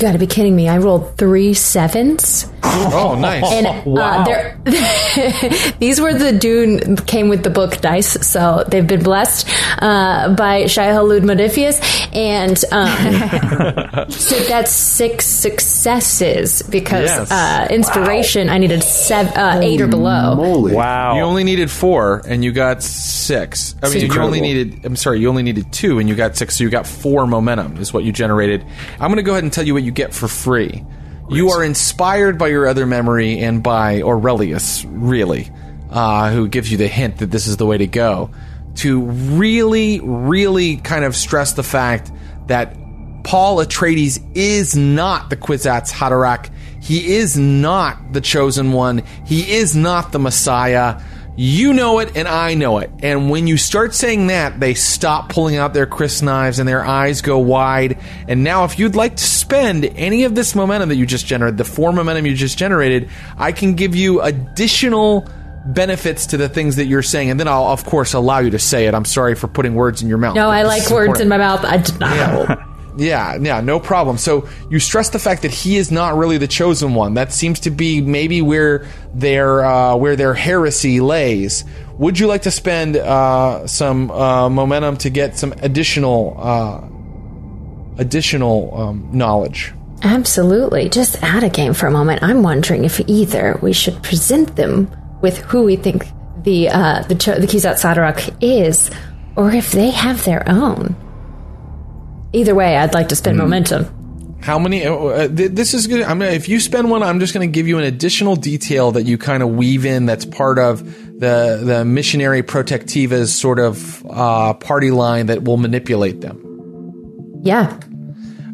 You got to be kidding me! I rolled three sevens, Oh, nice. and uh, they're- these were the Dune came with the book dice, so they've been blessed uh, by Shai Hulud Modiphius, and um, so that's six successes because Yes. uh, inspiration I needed seven, uh, eight or below. Holy. Wow. You only needed four, and you got six. I mean, you incredible. only needed. I'm sorry, you only needed two, and you got six. So you got four momentum, is what you generated. I'm going to go ahead and tell you what you get for free. You are inspired by your other memory and by Aurelius, really, uh, who gives you the hint that this is the way to go. To really, really kind of stress the fact that Paul Atreides is not the Kwisatz Haderach. He is not the chosen one. He is not the Messiah. You know it, and I know it. And when you start saying that, they stop pulling out their crysknives and their eyes go wide. And now, if you'd like to spend any of this momentum that you just generated, the four momentum you just generated, I can give you additional benefits to the things that you're saying. And then I'll, of course, allow you to say it. I'm sorry for putting words in your mouth. No, I like words important. in my mouth. I did not. Yeah, yeah, no problem. So you stress the fact that he is not really the chosen one. That seems to be maybe where their uh, where their heresy lays. Would you like to spend uh, some uh, momentum to get some additional uh, additional um, knowledge? Absolutely. Just out of game for a moment. I'm wondering if either we should present them with who we think the uh, the cho- the Kizat is, or if they have their own. Either way, I'd like to spend momentum. How many? Uh, uh, th- this is good. I'm gonna, if you spend one, I'm just going to give you an additional detail that you kind of weave in. That's part of the the Missionaria Protectiva's sort of uh, party line that will manipulate them. Yeah.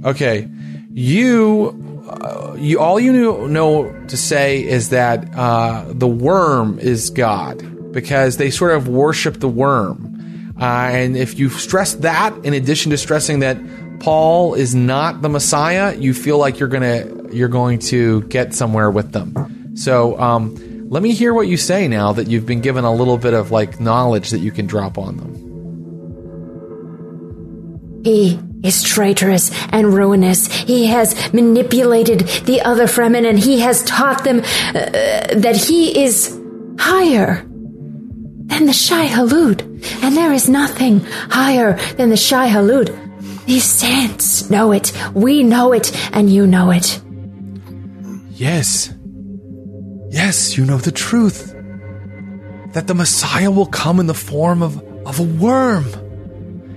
Okay, you, uh, you all you know, know to say is that uh, the worm is God because they sort of worship the worm, uh, and if you stress that in addition to stressing that Paul is not the Messiah, you feel like you're gonna you're going to get somewhere with them. So um, let me hear what you say now that you've been given a little bit of like knowledge that you can drop on them. He is traitorous and ruinous. He has manipulated the other Fremen and he has taught them uh, that he is higher than the Shai Hulud. And there is nothing higher than the Shai Hulud. These saints know it. We know it. And you know it. Yes. Yes, you know the truth. That the Messiah will come in the form of, of a worm.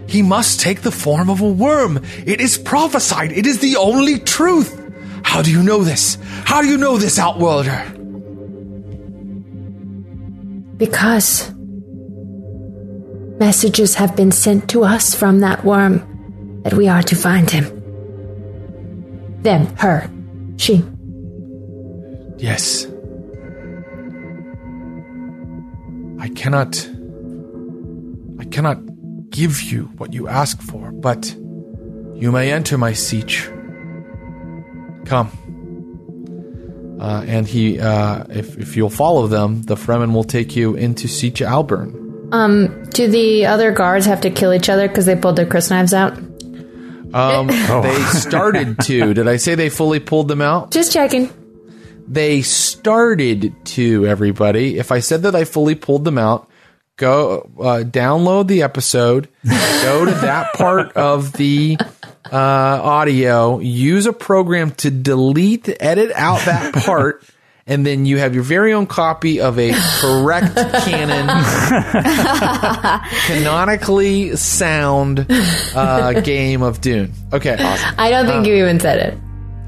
He must take the form of a worm. It is prophesied. It is the only truth. How do you know this? How do you know this, Outworlder? Because messages have been sent to us from that worm that we are to find him. Them, her, she. Yes. I cannot. I cannot give you what you ask for, but you may enter my sietch. Come. Uh, and he, uh, if, if you'll follow them, the Fremen will take you into Sietch Alburn. Um, do the other guards have to kill each other because they pulled their crysknives out? Um, They started to. Did I say they fully pulled them out? Just checking. They started to, everybody. If I said that I fully pulled them out, go uh, download the episode, go to that part of the uh, audio, use a program to delete, edit out that part. And then you have your very own copy of a correct canon, canonically sound uh, game of Dune. Okay, awesome. I don't think you even said it.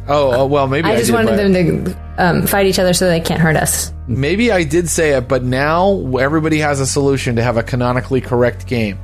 Oh, oh, well, maybe I, I just did, wanted them to um, fight each other so they can't hurt us. Maybe I did say it, but now everybody has a solution to have a canonically correct game.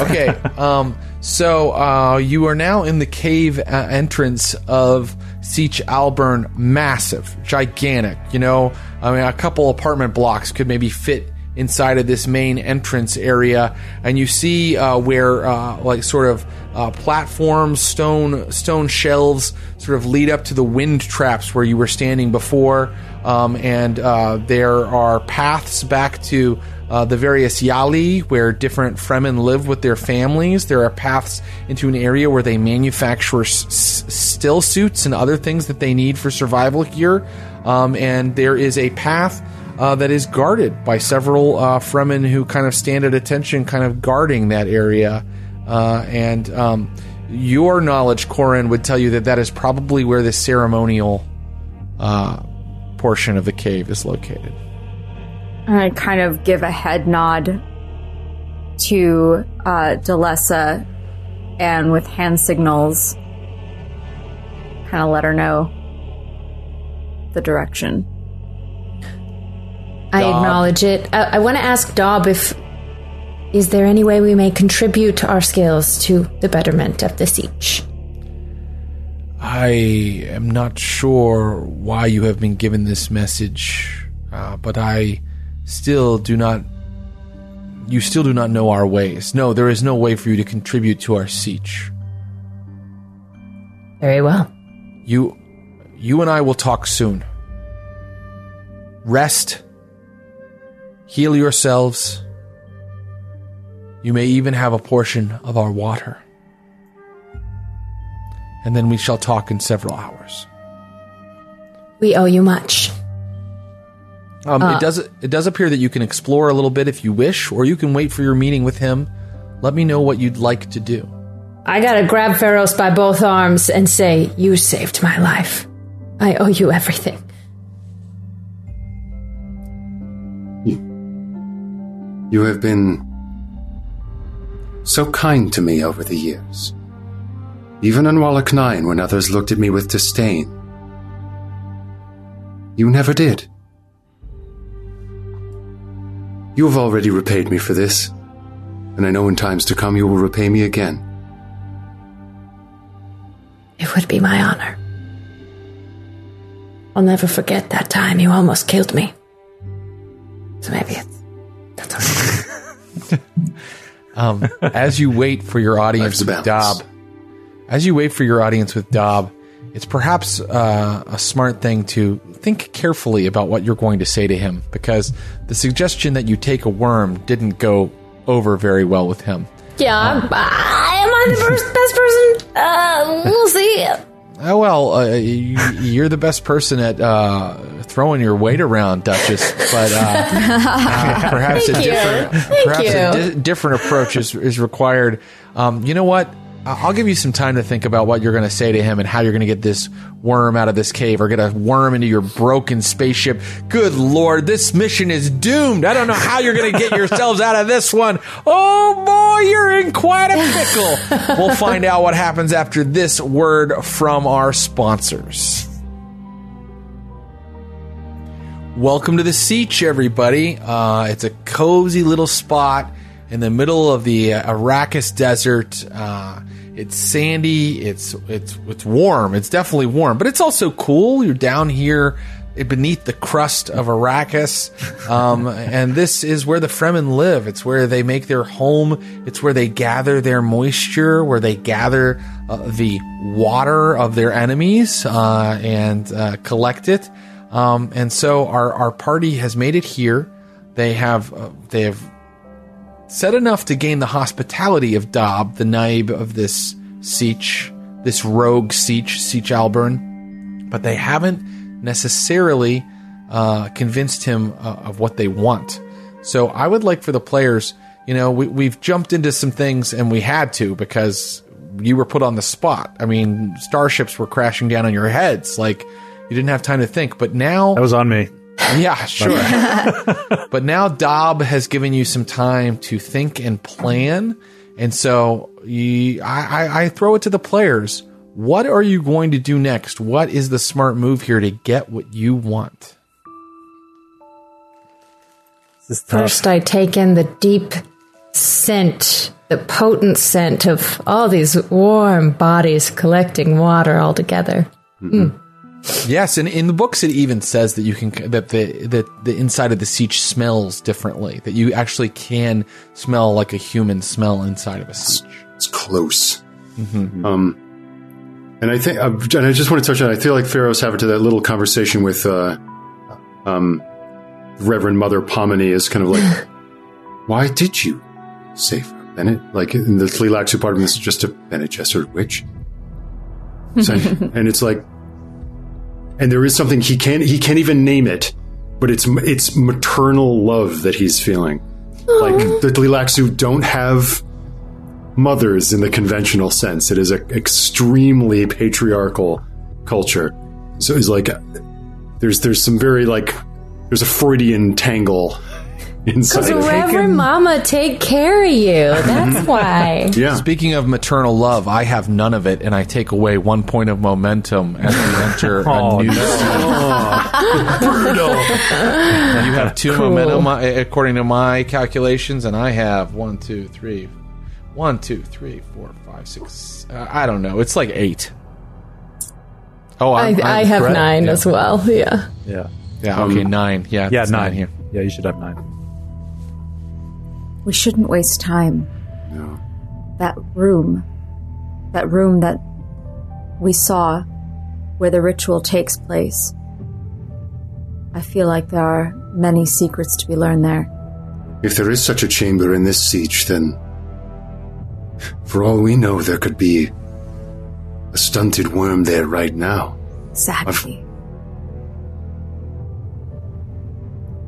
Okay, um, so uh, you are now in the cave uh, entrance of Sietch Alburn, massive, gigantic. You know, I mean, a couple apartment blocks could maybe fit inside of this main entrance area, and you see uh, where uh, like sort of uh, platforms, stone stone shelves, sort of lead up to the wind traps where you were standing before, um, and uh, there are paths back to. Uh, the various Yali, where different Fremen live with their families. There are paths into an area where they manufacture s- stillsuits and other things that they need for survival here. Um, and there is a path uh, that is guarded by several uh, Fremen who kind of stand at attention, kind of guarding that area. Uh, and um, your knowledge, Corin, would tell you that that is probably where the ceremonial uh, portion of the cave is located. I kind of give a head nod to uh, Delessa and with hand signals, kind of let her know the direction. I Dob. acknowledge it. I, I want to ask Dob if is there any way we may contribute our skills to the betterment of the sietch. I am not sure why you have been given this message, uh, but I still do not. You still do not know our ways. No, there is no way for you to contribute to our sietch. Very well. You, you and I will talk soon. Rest. Heal yourselves. You may even have a portion of our water. And then we shall talk in several hours. We owe you much. Um, it does it does appear that you can explore a little bit if you wish, or you can wait for your meeting with him. Let me know what you'd like to do. I gotta grab Pharos by both arms and say, You saved my life. I owe you everything. You have been so kind to me over the years. Even on Wallach 9, when others looked at me with disdain. You never did. You have already repaid me for this, and I know in times to come you will repay me again. It would be my honor. I'll never forget that time you almost killed me. So maybe it's that's all right. Um, as you wait for your audience with balance. Dob, as you wait for your audience with Dob, it's perhaps uh, a smart thing to think carefully about what you're going to say to him because the suggestion that you take a worm didn't go over very well with him. Yeah, I'm, I the first, best person? Uh, we'll see. Oh well, uh, you, you're the best person at uh, throwing your weight around, Duchess. But uh, perhaps a Thank you. different, Thank perhaps a di- different approach is, is required. Um, you know what? I'll give you some time to think about what you're going to say to him and how you're going to get this worm out of this cave or get a worm into your broken spaceship. Good lord, this mission is doomed. I don't know how you're going to get yourselves out of this one. Oh boy, you're in quite a pickle. We'll find out what happens after this word from our sponsors. Welcome to the Sietch, everybody. Uh, it's a cozy little spot in the middle of the uh, Arrakis Desert. Uh, it's sandy. It's it's it's warm. It's definitely warm, but it's also cool. You're down here beneath the crust of Arrakis, um, and this is where the Fremen live. It's where they make their home. It's where they gather their moisture, where they gather uh, the water of their enemies uh, and uh, collect it. Um, and so our, our party has made it here. They have uh, they have said enough to gain the hospitality of Dob, the naib of this Sietch, this rogue Sietch, Sietch Alburn, but they haven't necessarily uh, convinced him uh, of what they want. So I would like for the players, you know, we, we've jumped into some things and we had to because you were put on the spot. I mean, starships were crashing down on your heads. Like, you didn't have time to think. But now That was on me. Yeah, sure. but now Dob has given you some time to think and plan, and so you, I, I, I throw it to the players. What are you going to do next? What is the smart move here to get what you want? This is tough. First, I take in the deep scent, the potent scent of all these warm bodies collecting water all together. Hmm. Yes, and in the books it even says that you can that the that the inside of the sietch smells differently. That you actually can smell like a human smell inside of a sietch. It's close. Um, and I think, uh, and I just want to touch on. I feel like Pharaoh's having to that little conversation with uh, um, Reverend Mother Pomini is kind of like, why did you save her, Bennett? Like in the Tleilaxu part of this is just a Bene Gesserit witch. So- and it's like, and there is something he can't he can't even name it, but it's it's maternal love that he's feeling. Like the Tleilaxu don't have mothers in the conventional sense. It is an extremely patriarchal culture. So it's like there's there's some very like there's a Freudian tangle. Because. Reverend Mama take care of you. That's why. Yeah. Speaking of maternal love, I have none of it, and I take away one point of momentum as we enter Oh, a new no. You have two momentum uh, according to my calculations, and I have one, two, three, one, two, three, four, five, six. Uh, I don't know. It's like eight. Oh, I, I'm, I I'm have correct. nine yeah. as well. Yeah. Yeah. Yeah. Okay, nine. Yeah. Yeah, it's nine. here. Yeah, you should have nine. We shouldn't waste time. That room, that room that we saw where the ritual takes place. I feel like there are many secrets to be learned there. If there is such a chamber in this sietch, then for all we know, there could be a stunted worm there right now. Exactly.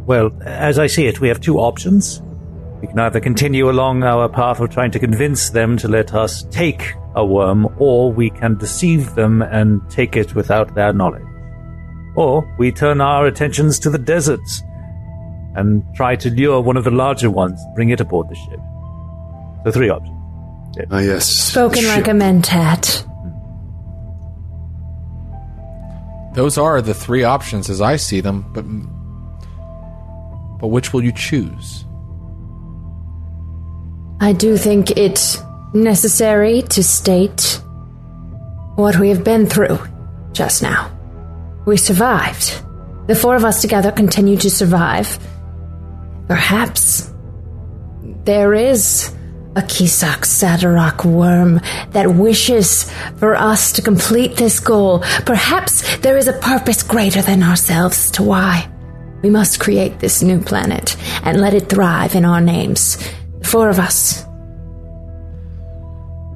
Well, as I see it, we have two options. We can either continue along our path of trying to convince them to let us take a worm, or we can deceive them and take it without their knowledge. Or we turn our attentions to the deserts and try to lure one of the larger ones, bring it aboard the ship. The three options. Ah, yeah. uh, yes. Spoken the like ship. a mentat. Hmm. Those are the three options as I see them, but but which will you choose? I do think it necessary to state what we have been through just now. We survived. The four of us together continue to survive. Perhaps there is a Kwisatz Haderach worm that wishes for us to complete this goal. Perhaps there is a purpose greater than ourselves to why. We must create this new planet and let it thrive in our names. The four of us.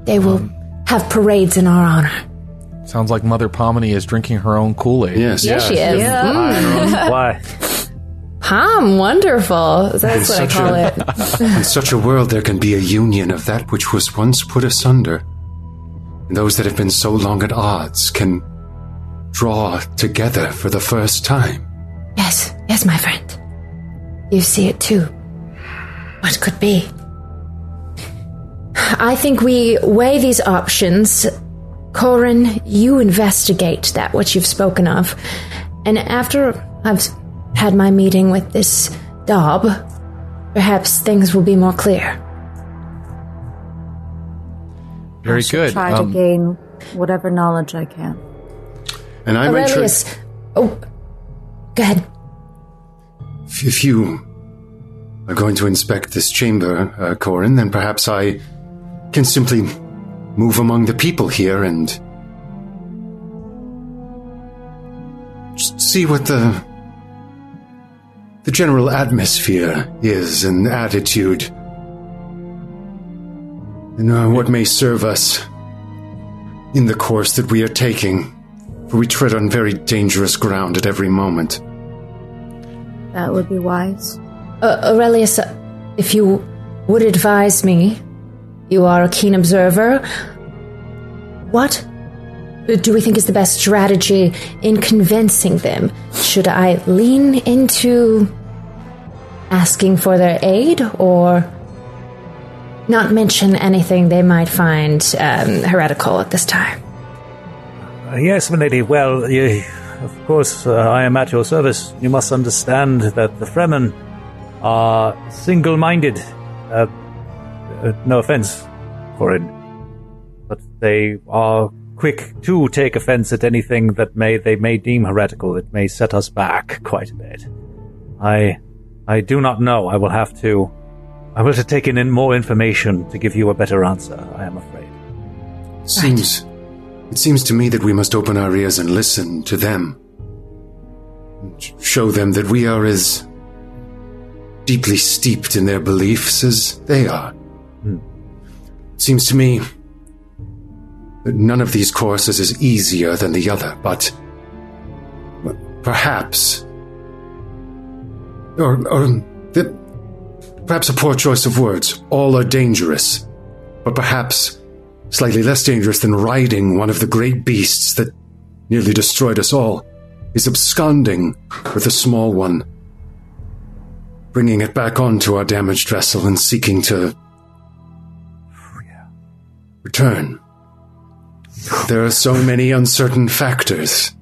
They will um, have parades in our honor. Sounds like Mother Pomini is drinking her own Kool Aid. Yes. Yes, she is. Mm. Why? Palm, wonderful. That's what I call a- it. In such a world, there can be a union of that which was once put asunder. And those that have been so long at odds can draw together for the first time. Yes, yes, my friend. You see it too. What could be? I think we weigh these options. Corin, you investigate that which you've spoken of. And after I've had my meeting with this Dob, perhaps things will be more clear. Very should good. Try Um, to gain whatever knowledge I can. And I might try, Aurelius. Oh, go ahead. if if you are going to inspect this chamber, uh, Corin, then perhaps I can simply move among the people here and see what the the general atmosphere is and attitude, and uh, what may serve us in the course that we are taking. For we tread on very dangerous ground at every moment. That would be wise. Uh, Aurelius, uh, if you would advise me, you are a keen observer. What do we think is the best strategy in convincing them? Should I lean into asking for their aid or not mention anything they might find um, heretical at this time? Uh, yes, milady. Well, you, of course, uh, I am at your service. You must understand that the Fremen are single-minded. Uh, uh, no offense, Corin, but they are quick to take offense at anything that may they may deem heretical. It may set us back quite a bit. I, I do not know. I will have to. I will have to take in more information to give you a better answer. I am afraid. Seems it seems to me that we must open our ears and listen to them. Sh- Show them that we are as deeply steeped in their beliefs as they are. Seems to me that none of these courses is easier than the other, but perhaps or or that perhaps a poor choice of words. All are dangerous, but perhaps slightly less dangerous than riding one of the great beasts that nearly destroyed us all, is absconding with a small one, bringing it back onto our damaged vessel and seeking to return. There are so many uncertain factors.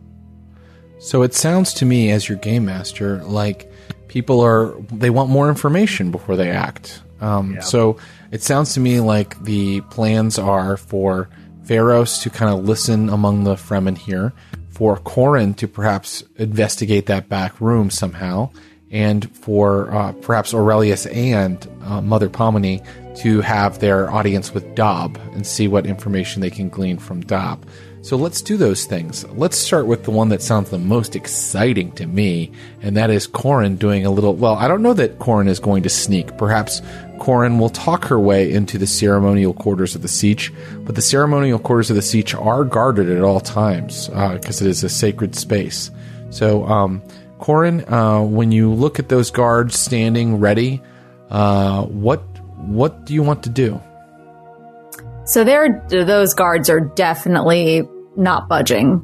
So it sounds to me, as your game master, like people are they want more information before they act. Um, So it sounds to me like the plans are for Pharos to kind of listen among the Fremen here, for Corin to perhaps investigate that back room somehow, and for uh, perhaps Aurelius and uh, Mother Pomini to have their audience with Dob and see what information they can glean from Dob. So let's do those things. Let's start with the one that sounds the most exciting to me, and that is Corin doing a little. Well, I don't know that Corin is going to sneak. Perhaps Corin will talk her way into the ceremonial quarters of the Sietch, but the ceremonial quarters of the Sietch are guarded at all times because it is a sacred space. So, um, Corin, uh, when you look at those guards standing ready, uh, what what do you want to do? So there, those guards are definitely not budging.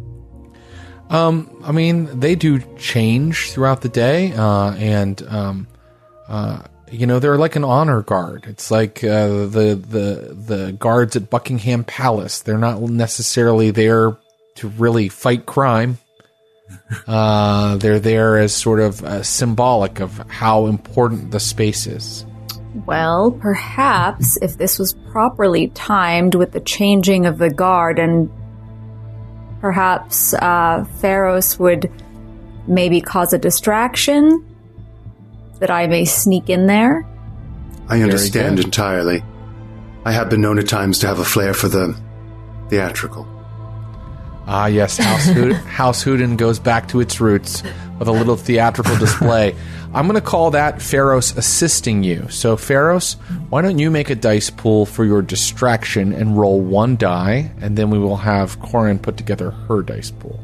I mean, they do change throughout the day, uh, and um, uh, you know they're like an honor guard. It's like uh, the the the guards at Buckingham Palace. They're not necessarily there to really fight crime. Uh, they're there as sort of uh, symbolic of how important the space is. Well, perhaps if this was properly timed with the changing of the guard, and perhaps uh, Pharos would maybe cause a distraction that I may sneak in there. I understand entirely. I have been known at times to have a flair for the theatrical. Ah, yes, House, Hood- House Houdin goes back to its roots with a little theatrical display. I'm going to call that Pharos assisting you. So, Pharos, why don't you make a dice pool for your distraction and roll one die, and then we will have Corin put together her dice pool.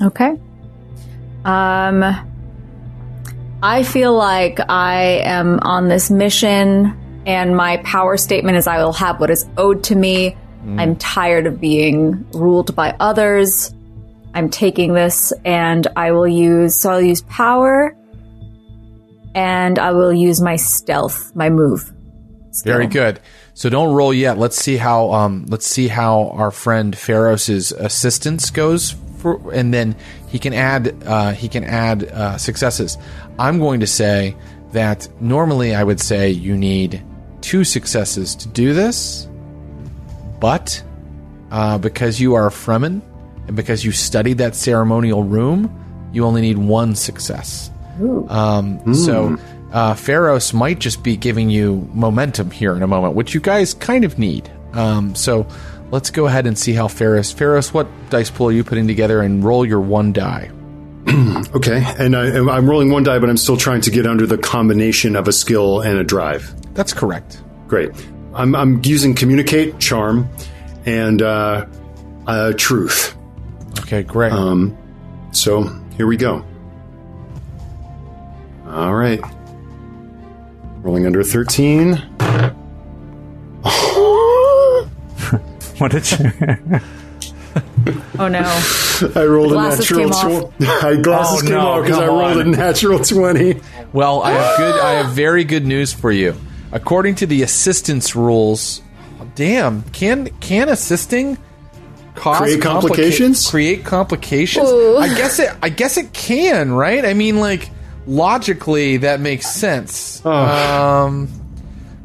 Okay. Um, I feel like I am on this mission, and my power statement is I will have what is owed to me. I'm tired of being ruled by others. I'm taking this, and I will use, so I'll use power, and I will use my stealth, my move. Very good. So don't roll yet. Let's see how um let's see how our friend Pharos's assistance goes for, and then he can add uh, he can add uh, successes. I'm going to say that normally I would say you need two successes to do this, but uh, because you are a Fremen and because you studied that ceremonial room, you only need one success. Um, So uh, Pharos might just be giving you momentum here in a moment, which you guys kind of need. Um, so let's go ahead and see how Pharos. Pharos, what dice pool are you putting together? And roll your one die. Okay, and I, and I'm rolling one die, but I'm still trying to get under the combination of a skill and a drive. That's correct. Great. I'm, I'm using communicate, charm, and uh, uh, truth. Okay, great. Um, so here we go. All right. Rolling under 13. What did you? Oh no. I rolled a natural came off. twenty. I glasses Oh, came no, off because I come rolled a natural twenty. well, I have good. I have very good news for you. According to the assistance rules, damn, can can assisting cause Create complica- complications? create complications? Ooh. I guess it. I guess it can, right? I mean, like logically, that makes sense. Um,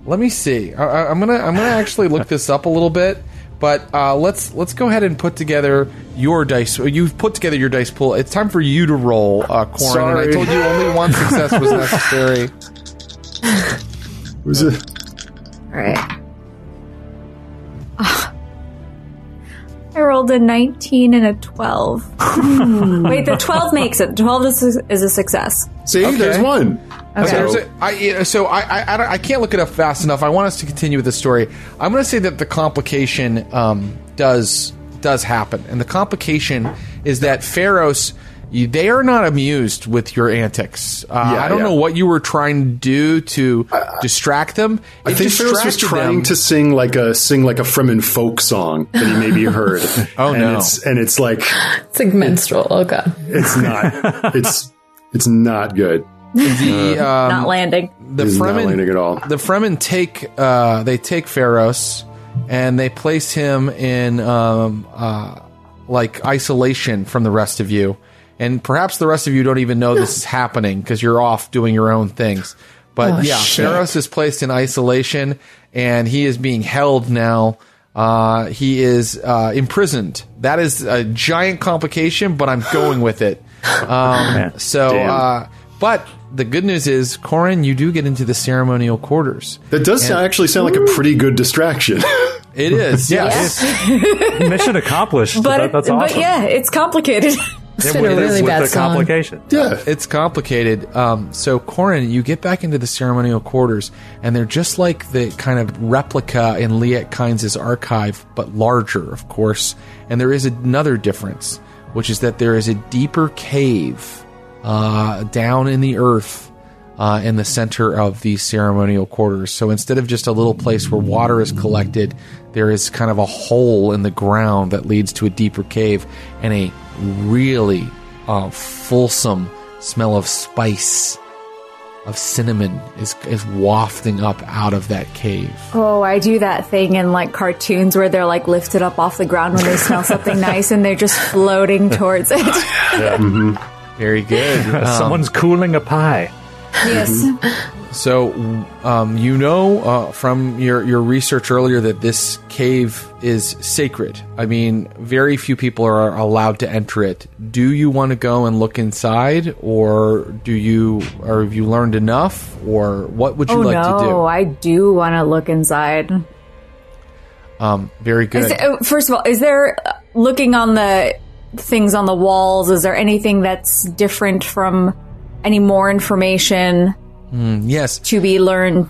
let me see. I, I- I'm gonna I'm gonna actually look this up a little bit. But uh, let's let's go ahead and put together your dice. You've put together your dice pool. It's time for you to roll, uh, Corin. And I told you only one success was necessary. Was it? All right. Ah. I rolled a 19 and a 12. Wait, the 12 makes it. 12 is, is a success. See, Okay. there's one. So, Okay. there's a, I, so I, I, I, don't- I can't look it up fast enough. I want us to continue with the story. I'm going to say that the complication um, does does happen, and the complication is that Pharos. You, they are not amused with your antics. Uh, Yeah, I don't yeah. know what you were trying to do to distract them. I It think Pharos was trying them. to sing like a sing like a Fremen folk song that he maybe heard. Oh, and no. It's, and it's like It's like menstrual. Oh god. it's not. it's it's not good. the um, Not landing. the It's not Fremen landing at all. the Fremen take uh, they take Pharos and they place him in um, uh, like isolation from the rest of you, and perhaps the rest of you don't even know this is happening because you're off doing your own things. But Oh, yeah, shit. Pharos is placed in isolation, and he is being held now. Uh, he is uh, imprisoned. That is a giant complication, but I'm going with it. Um, so, uh, but the good news is, Corin, you do get into the ceremonial quarters. That does actually sound like a pretty good distraction. It is, yes. Mission accomplished. But, That- that's but yeah, it's complicated. It's been a It is really with bad the song. complication. yeah. It's complicated. Um, so, Corin, you get back into the ceremonial quarters, and they're just like the kind of replica in Liet Kynes' archive, but larger, of course. And there is another difference, which is that there is a deeper cave uh, down in the earth uh, in the center of these ceremonial quarters. So instead of just a little place where water is collected, there is kind of a hole in the ground that leads to a deeper cave and a really uh, fulsome smell of spice of cinnamon is is wafting up out of that cave. Oh, I do that thing in like cartoons where they're like lifted up off the ground when they smell something nice and they're just floating towards it. Very good. Um, Someone's cooling a pie. Yes. So, um, you know uh, from your, your research earlier that this cave is sacred. I mean, very few people are allowed to enter it. Do you want to go and look inside, or do you, or have you learned enough, or what would you Oh like to do? no, I do want to look inside. Um, very good. There- oh, first of all, is there looking on the things on the walls? Is there anything that's different from any more information yes, to be learned?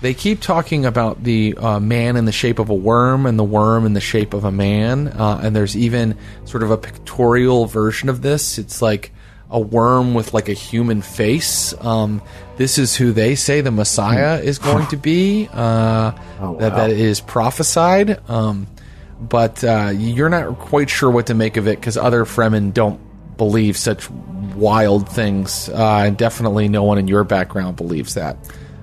they keep talking about the uh, man in the shape of a worm and the worm in the shape of a man, uh, and there's even sort of a pictorial version of this. It's like a worm with like a human face. Um, this is who they say the Messiah is going to be. Uh, that that is prophesied. Um, but uh, you're not quite sure what to make of it because other Fremen don't believe such wild things, uh, and definitely no one in your background believes that.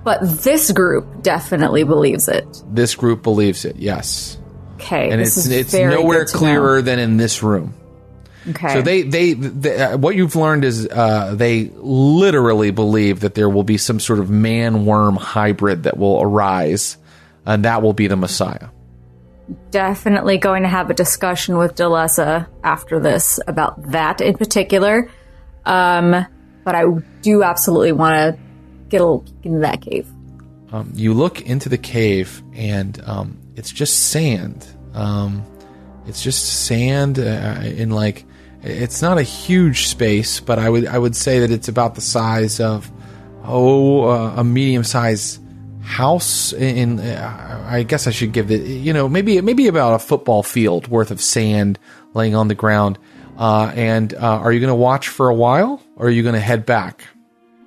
But this group definitely believes it. This group believes it, yes. Okay, and it's it's nowhere to know. clearer than in this room. Okay, So they they, they uh, what you've learned is uh, they literally believe that there will be some sort of man worm hybrid that will arise, and that will be the Messiah. definitely going to have a discussion with Delessa after this about that in particular. Um, but I do absolutely want to get a into that cave. Um, you look into the cave, and um, it's just sand. Um, it's just sand uh, in like it's not a huge space, but I would I would say that it's about the size of oh uh, a medium sized house. In, uh, I guess I should give it you know maybe maybe about a football field worth of sand laying on the ground. Uh, and uh, are you going to watch for a while, or are you going to head back?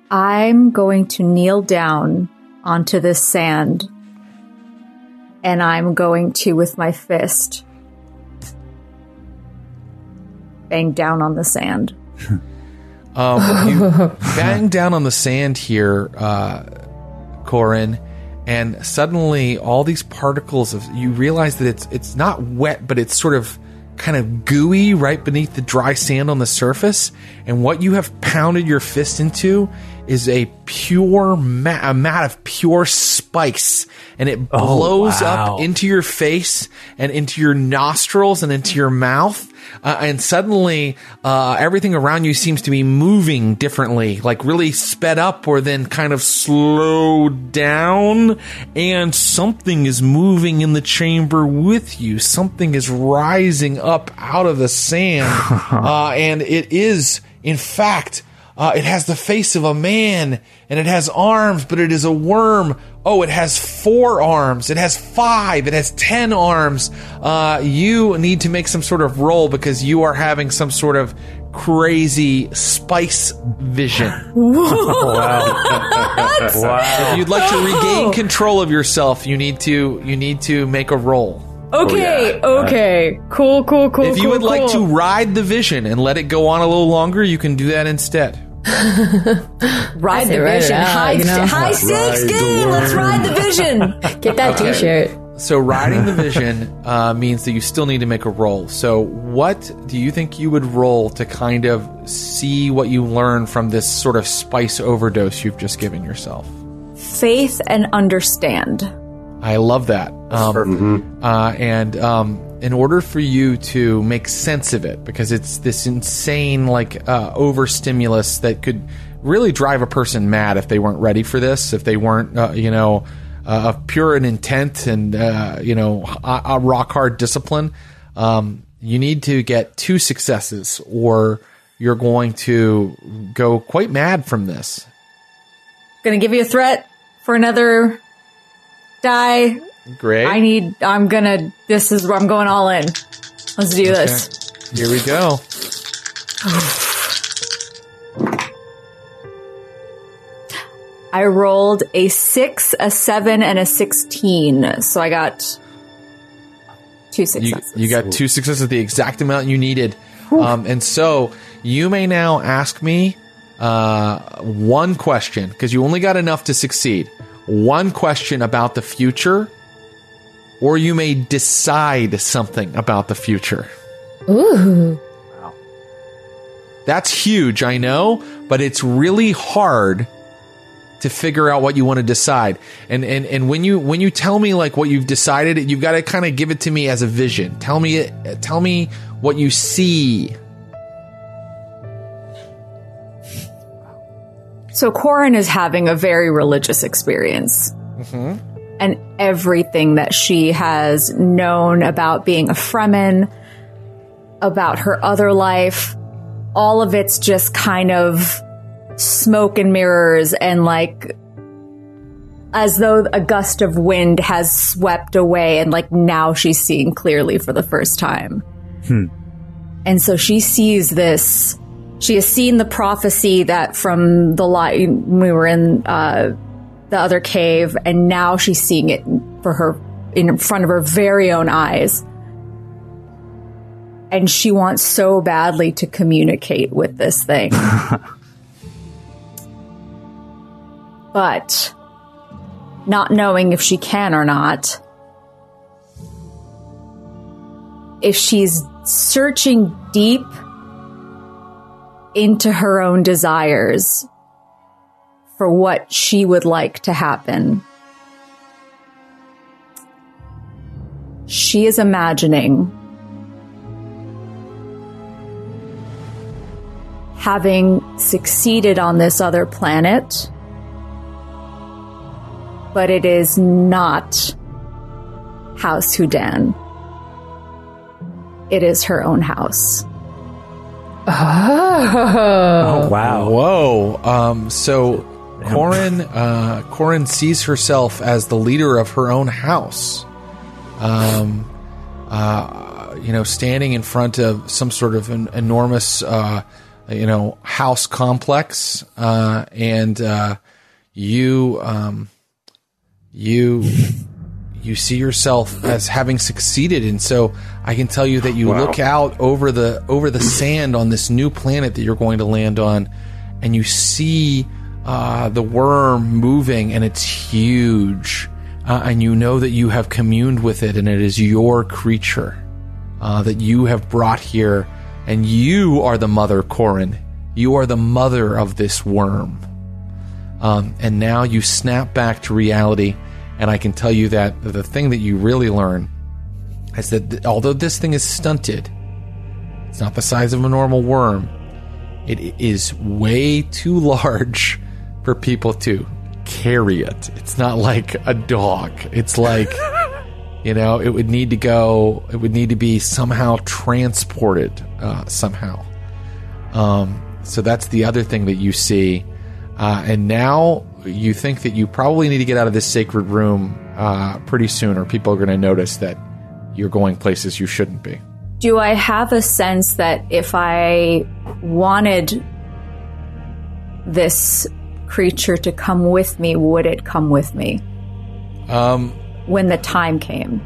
I'm going to kneel down onto this sand and I'm going to, with my fist, bang down on the sand. Um, you bang down on the sand here, uh, Corin, and suddenly all these particles of you realize that it's it's not wet, but it's sort of kind of gooey right beneath the dry sand on the surface. And what you have pounded your fist into is a pure ma- a mat of pure spice, and it blows wow. up into your face and into your nostrils and into your mouth. Uh, and suddenly, uh, everything around you seems to be moving differently, like really sped up or then kind of slowed down. And something is moving in the chamber with you. Something is rising up out of the sand. uh, and it is, in fact, uh, it has the face of a man and it has arms, but it is a worm. Oh, it has four arms. It has five. It has ten arms. Uh, you need to make some sort of roll because you are having some sort of crazy spice vision. Wow. If you'd like to regain control of yourself, you need to you need to make a roll. Okay, okay. Cool, cool, cool. If you cool, would like to ride the vision and let it go on a little longer, you can do that instead. ride the ride vision, out, high, you know? high stakes game. Let's ride the vision. Get that T-shirt. So riding the vision uh, means that you still need to make a roll. So what do you think you would roll to kind of see what you learn from this sort of spice overdose you've just given yourself? Faith and understand. I love that. Um, uh, and um, in order for you to make sense of it, because it's this insane, like, uh, overstimulus that could really drive a person mad if they weren't ready for this, if they weren't, uh, you know, uh, of pure in intent and, uh, you know, a, a rock hard discipline. Um, you need to get two successes, or you're going to go quite mad from this. Gonna give you a threat for another die. Great. I need. I'm gonna. This is where I'm going all in. Let's do this. Here we go. I rolled a six, a seven, and a sixteen. So I got two you, successes. you got two successes, the exact amount you needed. Um, and so you may now ask me uh, one question because you only got enough to succeed. One question about the future, or you may decide something about the future. Ooh. Wow. That's huge, I know, but it's really hard to figure out what you want to decide. And and and when you when you tell me like what you've decided, you've got to kind of give it to me as a vision. Tell me tell me what you see. So Corin is having a very religious experience. Mm-hmm. And everything that she has known about being a Fremen, about her other life, all of it's just kind of smoke and mirrors and like as though a gust of wind has swept away and like now she's seeing clearly for the first time. And so she sees this. She has seen the prophecy that from the light we were in uh, the other cave, and now she's seeing it for her in front of her very own eyes. And she wants so badly to communicate with this thing. but not knowing if she can or not, if she's searching deep into her own desires for what she would like to happen. She is imagining having succeeded on this other planet, but it is not House Houdin. It is her own house. Oh, Oh, wow. Whoa. Um, so Corin, uh, Corin sees herself as the leader of her own house. Um, uh, you know, standing in front of some sort of an enormous, uh, you know, house complex, uh, and uh, you, um, you, you see yourself as having succeeded, and so I can tell you that you look out over the over the sand on this new planet that you're going to land on, and you see uh, the worm moving, and it's huge, uh, and you know that you have communed with it, and it is your creature uh, that you have brought here, and you are the mother, Corin. You are the mother of this worm. Um, and now you snap back to reality, and I can tell you that the thing that you really learn is that th- although this thing is stunted, it's not the size of a normal worm. It is way too large for people to carry it. It's not like a dog. It's like, you know, it would need to go, it would need to be somehow transported uh, somehow. Um, so that's the other thing that you see. Uh, and now you think that you probably need to get out of this sacred room uh, pretty soon, or people are going to notice that you're going places you shouldn't be. Do I have a sense that if I wanted this creature to come with me, would it come with me Um, when the time came?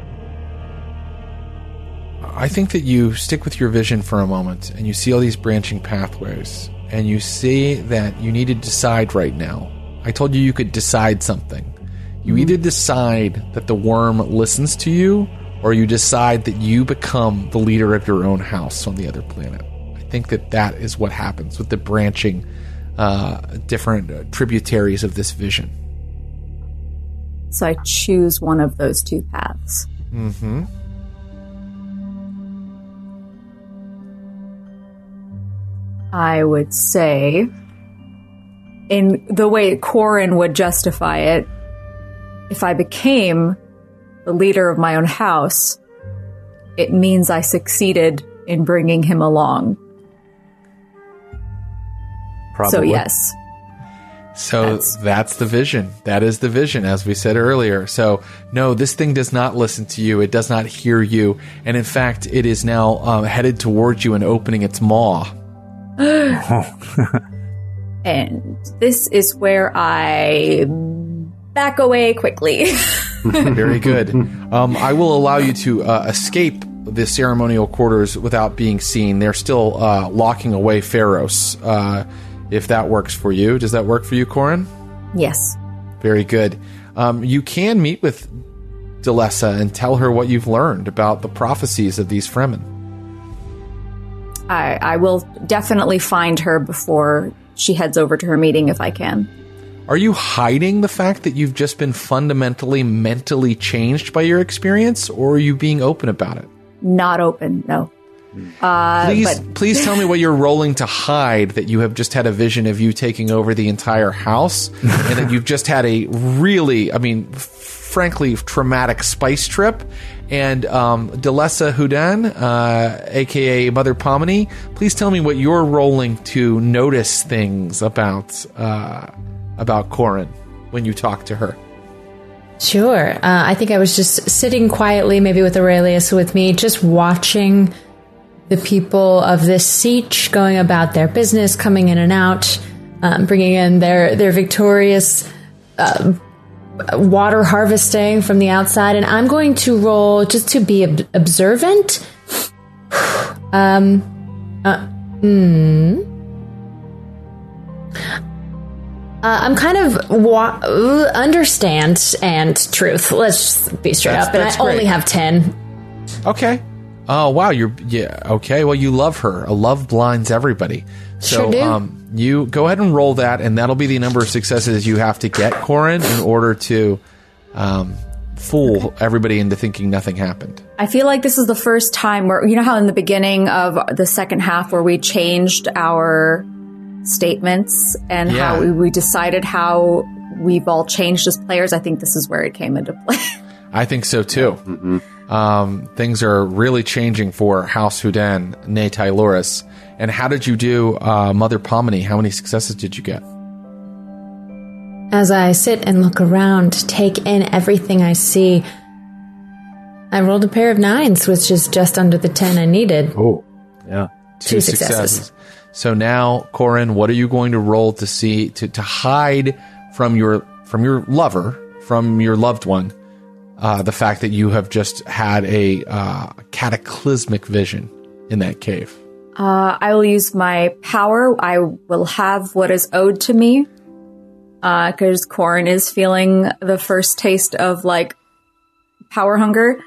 I think that you stick with your vision for a moment and you see all these branching pathways and you see that you need to decide right now. I told you you could decide something. You either decide that the worm listens to you or you decide that you become the leader of your own house on the other planet. I think that that is what happens with the branching uh, different uh, tributaries of this vision. So I choose one of those two paths. Mm-hmm. I would say, in the way Corin would justify it, if I became the leader of my own house, it means I succeeded in bringing him along. Probably. So, yes. So That's- that's, the vision. That is the vision, as we said earlier. So, no, this thing does not listen to you. It does not hear you. And in fact, it is now um, headed towards you and opening its maw. And this is where I back away quickly. Very good. Um, I will allow you to uh, escape the ceremonial quarters without being seen. They're still uh, locking away Pharos. Uh, if that works for you. Does that work for you, Corin? Yes. Very good. Um, you can meet with Delessa and tell her what you've learned about the prophecies of these Fremen. I, I will definitely find her before she heads over to her meeting if I can. Are you hiding the fact that you've just been fundamentally mentally changed by your experience, or are you being open about it? Not open, no. Please, but- please tell me what you're rolling to hide that you have just had a vision of you taking over the entire house, and that you've just had a really, I mean, frankly, traumatic spice trip. And um, Delessa Houdin, uh, aka Mother Pomini, please tell me what you're rolling to notice things about uh, about Corin when you talk to her. Sure. Uh, I think I was just sitting quietly, maybe with Aurelius with me, just watching the people of this sietch going about their business, coming in and out, um, bringing in their their victorious uh, water harvesting from the outside, and I'm going to roll just to be ob- observant. um. Uh, hmm. Uh, I'm kind of wa- understand and truth. Let's just be straight That's- up. And I great. only have ten. Okay. Oh wow, you're yeah okay. Well, you love her. A love blinds everybody. So Sure do. um, you go ahead and roll that, and that'll be the number of successes you have to get, Corin, in order to um, fool everybody into thinking nothing happened. I feel like this is the first time where, you know how in the beginning of the second half where we changed our statements and Yeah. how we, we decided how we've all changed as players? I think this is where it came into play. I think so too. Um, things are really changing for House Houdin, ne Tyloris. And how did you do, uh, Mother Pomini? How many successes did you get? As I sit and look around, take in everything I see, I rolled a pair of nines, which is just under the 10 I needed. Oh, yeah. Two successes. So now, Corin, what are you going to roll to see to, to hide from your from your lover, from your loved one, uh, the fact that you have just had a uh, cataclysmic vision in that cave? Uh, I will use my power. I will have what is owed to me. Because Corin is feeling the first taste of like power hunger,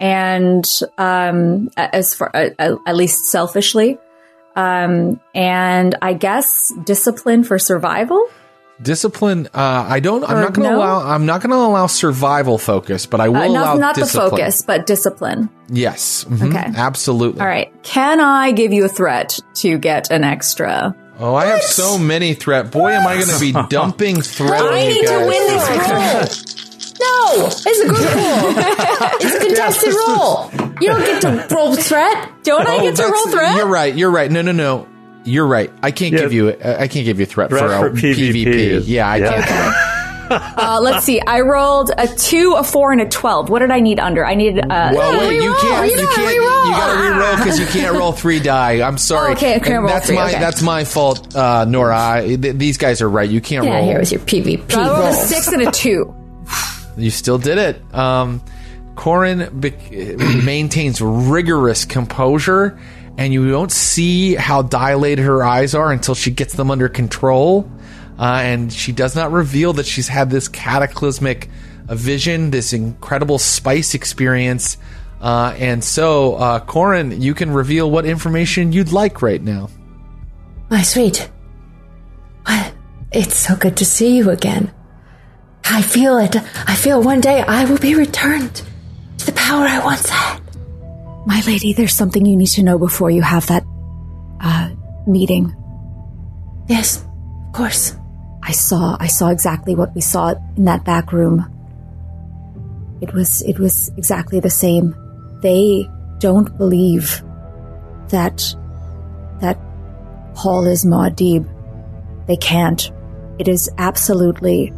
and um, as far uh, at least selfishly, um, and I guess discipline for survival. Discipline. Uh, I don't. I'm not going to no? allow. I'm not going to allow survival focus, but I will Uh, allow not not the focus, but discipline. Yes. mhm, Okay. Absolutely. All right. Can I give you a threat to get an extra? Oh, I have so many threat. Boy, am I going to be dumping threat. I need to win this roll. No, it's a group roll. It's a contested roll. You don't get to roll threat. Don't I Oh, get to roll threat? You're right. You're right. No, no, no. You're right. I can't Yeah. give you. uh, I can't give you threat, Threat for, a for PvP is- Yeah, I yeah. can't. Uh, let's see. I rolled a two, a four, and a twelve. What did I need under? I needed. Uh, Well, wait. You can't. You You can't. reroll. You got to reroll because you can't roll three die. I'm sorry. Oh, okay, I can't And roll that's three, my. okay. That's my fault, uh, Noura. I, th- these guys are right. You can't Yeah, roll. here was your PvP I rolled a six and a two. You still did it. Um, Corin be- maintains rigorous composure, and you don't see how dilated her eyes are until she gets them under control. Uh, and she does not reveal that she's had this cataclysmic uh, vision, this incredible spice experience. Uh, and so, uh, Corin, you can reveal what information you'd like right now. My sweet. What? It's so good to see you again. I feel it. I feel one day I will be returned to the power I once had. My lady, there's something you need to know before you have that uh, meeting. Yes, of course. I saw. I saw exactly what we saw in that back room. It was. It was exactly the same. They don't believe that that Paul is Muad'Dib. They can't. It is absolutely.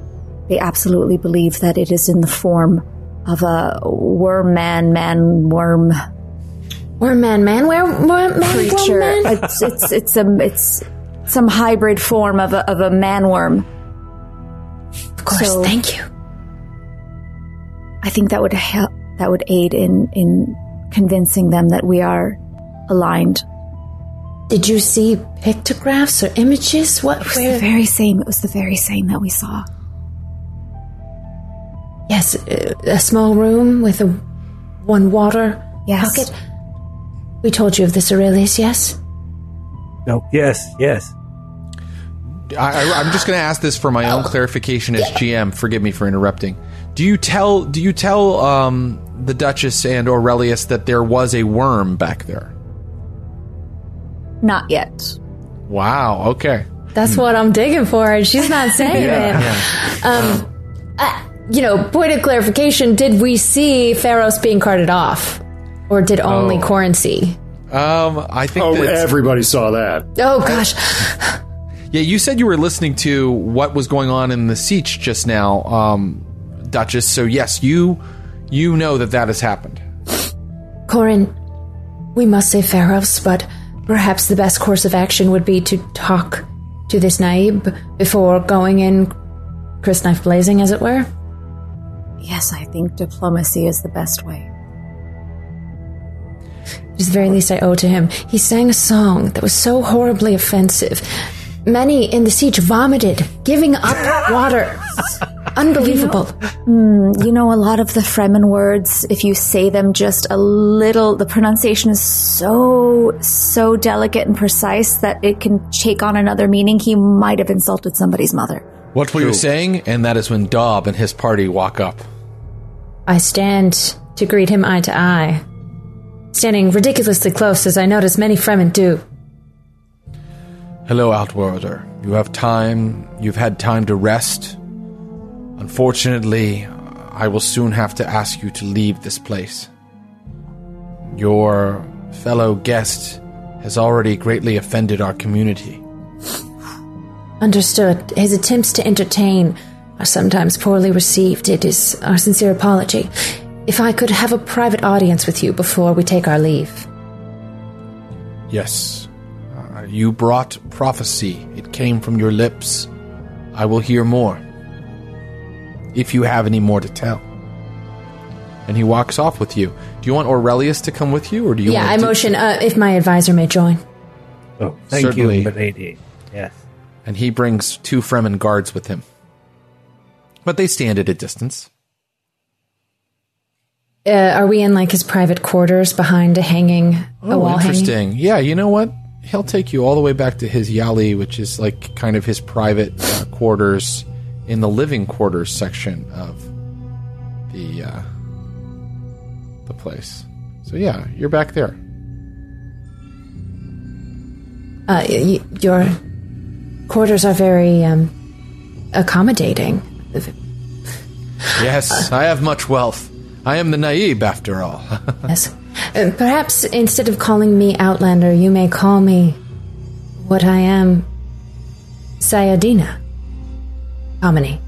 They absolutely believe that it is in the form of a worm man, man worm Worm man, man, where man, creature. It's it's it's a it's some hybrid form of a of a man worm. Of course, so- thank you. I think that would help. That would aid in in convincing them that we are aligned. Did you see pictographs or images? What? It was the very same. It was the very same that we saw. Yes, a small room with a one water Yes. pocket. We told you of this, Aurelius. Yes. No. Yes. Yes. I, I, I'm just going to ask this for my own clarification as GM. Forgive me for interrupting. Do you tell Do you tell um, the Duchess and Aurelius that there was a worm back there? Not yet. Wow. Okay. That's what I'm digging for, and she's not saying it. Um, uh, you know, point of clarification: Did we see Pharos being carted off, or did only Oh. Corin see? Um, I think Oh, that everybody saw that. Oh gosh, yeah. You said you were listening to what was going on in the sietch just now, um, Duchess. So yes, you you know that that has happened. Corin, we must save Pharos, but perhaps the best course of action would be to talk to this Naib before going in, crysknife blazing, as it were. Yes, I think diplomacy is the best way. It is the very least I owe to him. He sang a song that was so horribly offensive. Many in the sietch vomited, giving up water. Unbelievable. Hmm, you know, a lot of the Fremen words, if you say them just a little, the pronunciation is so, so delicate and precise that it can take on another meaning. He might have insulted somebody's mother. What were you saying? And that is when Daub and his party walk up. I stand to greet him eye to eye, standing ridiculously close as I notice many Fremen do. Hello, Outworlder. You have time. You've had time to rest. Unfortunately, I will soon have to ask you to leave this place. Your fellow guest has already greatly offended our community. Understood. His attempts to entertain are sometimes poorly received. It is our sincere apology. If I could have a private audience with you before we take our leave. Yes, uh, you brought prophecy. It came from your lips. I will hear more. If you have any more to tell. And he walks off with you. Do you want Aurelius to come with you, or do you? Want to? Yeah, want I motion uh, if my advisor may join. Oh, thank Certainly. you, milady. Yes. and he brings two Fremen guards with him. But they stand at a distance. Uh, are we in like his private quarters behind a hanging, a Oh, wall hanging? interesting. Yeah, you know what? He'll take you all the way back to his yali, which is like kind of his private uh, quarters in the living quarters section of the uh, the place. So yeah, you're back there. Uh, y- your quarters are very um, accommodating. Yes, I have much wealth. I am the Naib, after all. Yes. Uh, perhaps instead of calling me Outlander, you may call me what I am Sayadina. Pomini.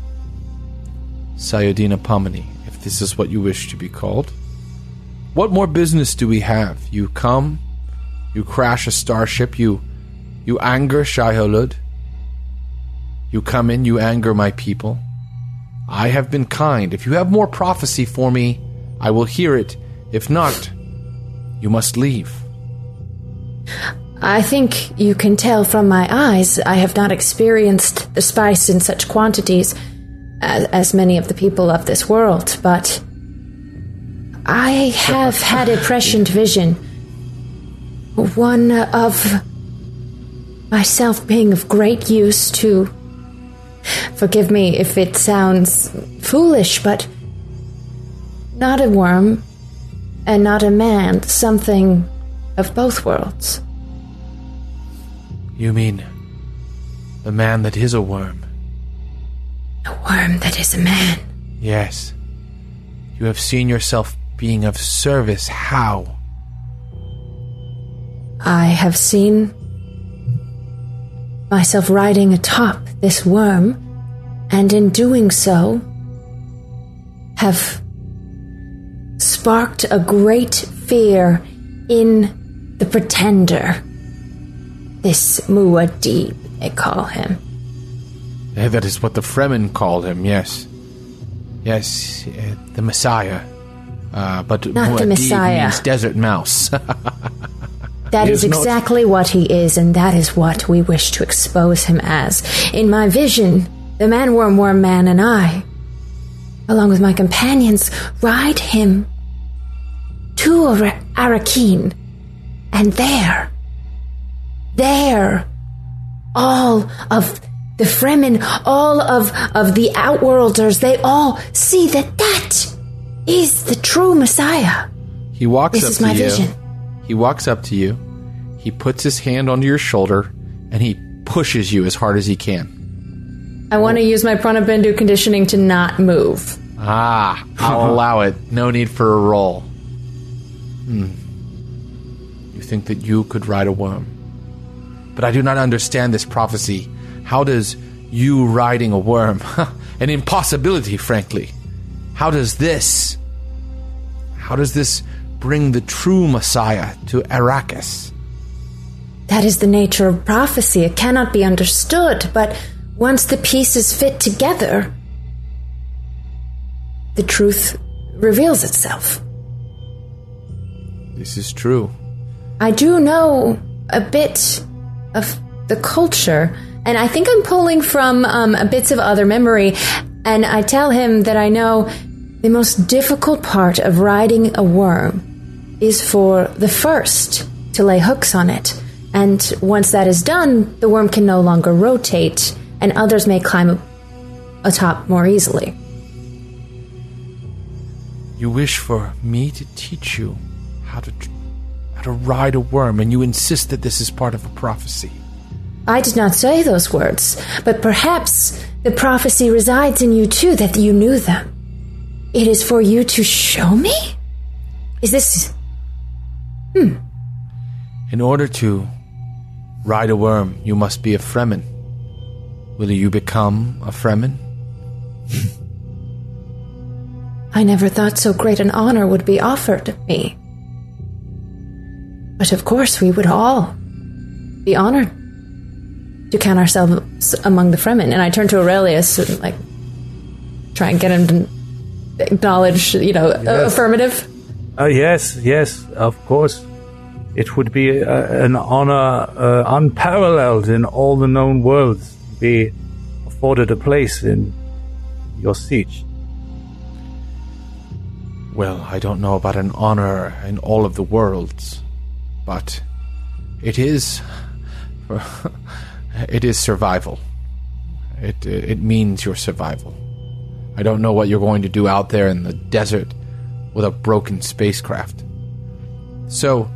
Sayadina Pomini, if this is what you wish to be called. What more business do we have? You come, you crash a starship, you you anger Shai-Hulud. You come in, you anger my people. I have been kind. If you have more prophecy for me, I will hear it. If not, you must leave. I think you can tell from my eyes I have not experienced the spice in such quantities as, as many of the people of this world, but I have had a prescient vision. One of myself being of great use to. Forgive me if it sounds foolish, but not a worm and not a man, something of both worlds. You mean the man that is a worm? A worm that is a man. Yes. You have seen yourself being of service. How? I have seen myself riding atop this worm, and in doing so, have sparked a great fear in the pretender. This Muad'Dib, they call him. Eh, That is what the Fremen called him, yes. Yes, uh, the Messiah. Uh, but Not the Messiah. means desert mouse. That is is not- exactly what he is, and that is what we wish to expose him as. In my vision, the man worm worm man and I, along with my companions, ride him to Ara- Arrakeen. And there, there, all of the Fremen, all of, of the Outworlders, they all see that that is the true Messiah. He walks This up is to my you. vision. He walks up to you. He puts his hand onto your shoulder and he pushes you as hard as he can. I want to use my Prana-bindu conditioning to not move. Ah, I'll allow it. No need for a roll. Hmm. You think that you could ride a worm. But I do not understand this prophecy. How does you riding a worm? An impossibility, frankly. How does this. How does this bring the true Messiah to Arrakis? That is the nature of prophecy. It cannot be understood, but once the pieces fit together, the truth reveals itself. This is true. I do know a bit of the culture, and I think I'm pulling from um, bits of other memory. And I tell him that I know the most difficult part of riding a worm is for the first to lay hooks on it. And once that is done, the worm can no longer rotate, and others may climb atop more easily. You wish for me to teach you how to how to ride a worm, and you insist that this is part of a prophecy. I did not say those words, but perhaps the prophecy resides in you too, that you knew them. It is for you to show me? Is this. Hmm. In order to ride a worm, you must be a Fremen. Will you become a Fremen? I never thought so great an honor would be offered me. But of course, we would all be honored to count ourselves among the Fremen. And I turn to Aurelius and, like, try and get him to acknowledge, you know, a- affirmative. Uh, yes, yes, of course. It would be uh, an honor uh, unparalleled in all the known worlds to be afforded a place in your sietch. Well, I don't know about an honor in all of the worlds, but it is it is survival. It it means your survival. I don't know what you're going to do out there in the desert with a broken spacecraft. So,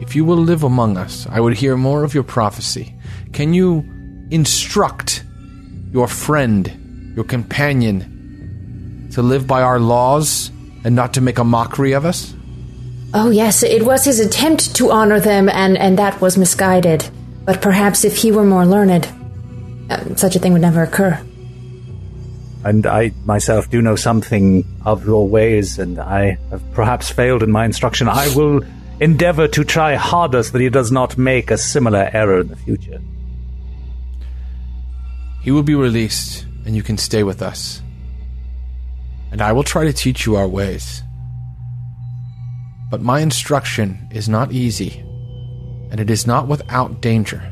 if you will live among us, I would hear more of your prophecy. Can you instruct your friend, your companion, to live by our laws and not to make a mockery of us? Oh, yes, it was his attempt to honor them, and, and that was misguided. But perhaps if he were more learned, uh, such a thing would never occur. And I myself do know something of your ways, and I have perhaps failed in my instruction. I will endeavor to try harder so that he does not make a similar error in the future. He will be released, and you can stay with us. And I will try to teach you our ways. But my instruction is not easy, and it is not without danger.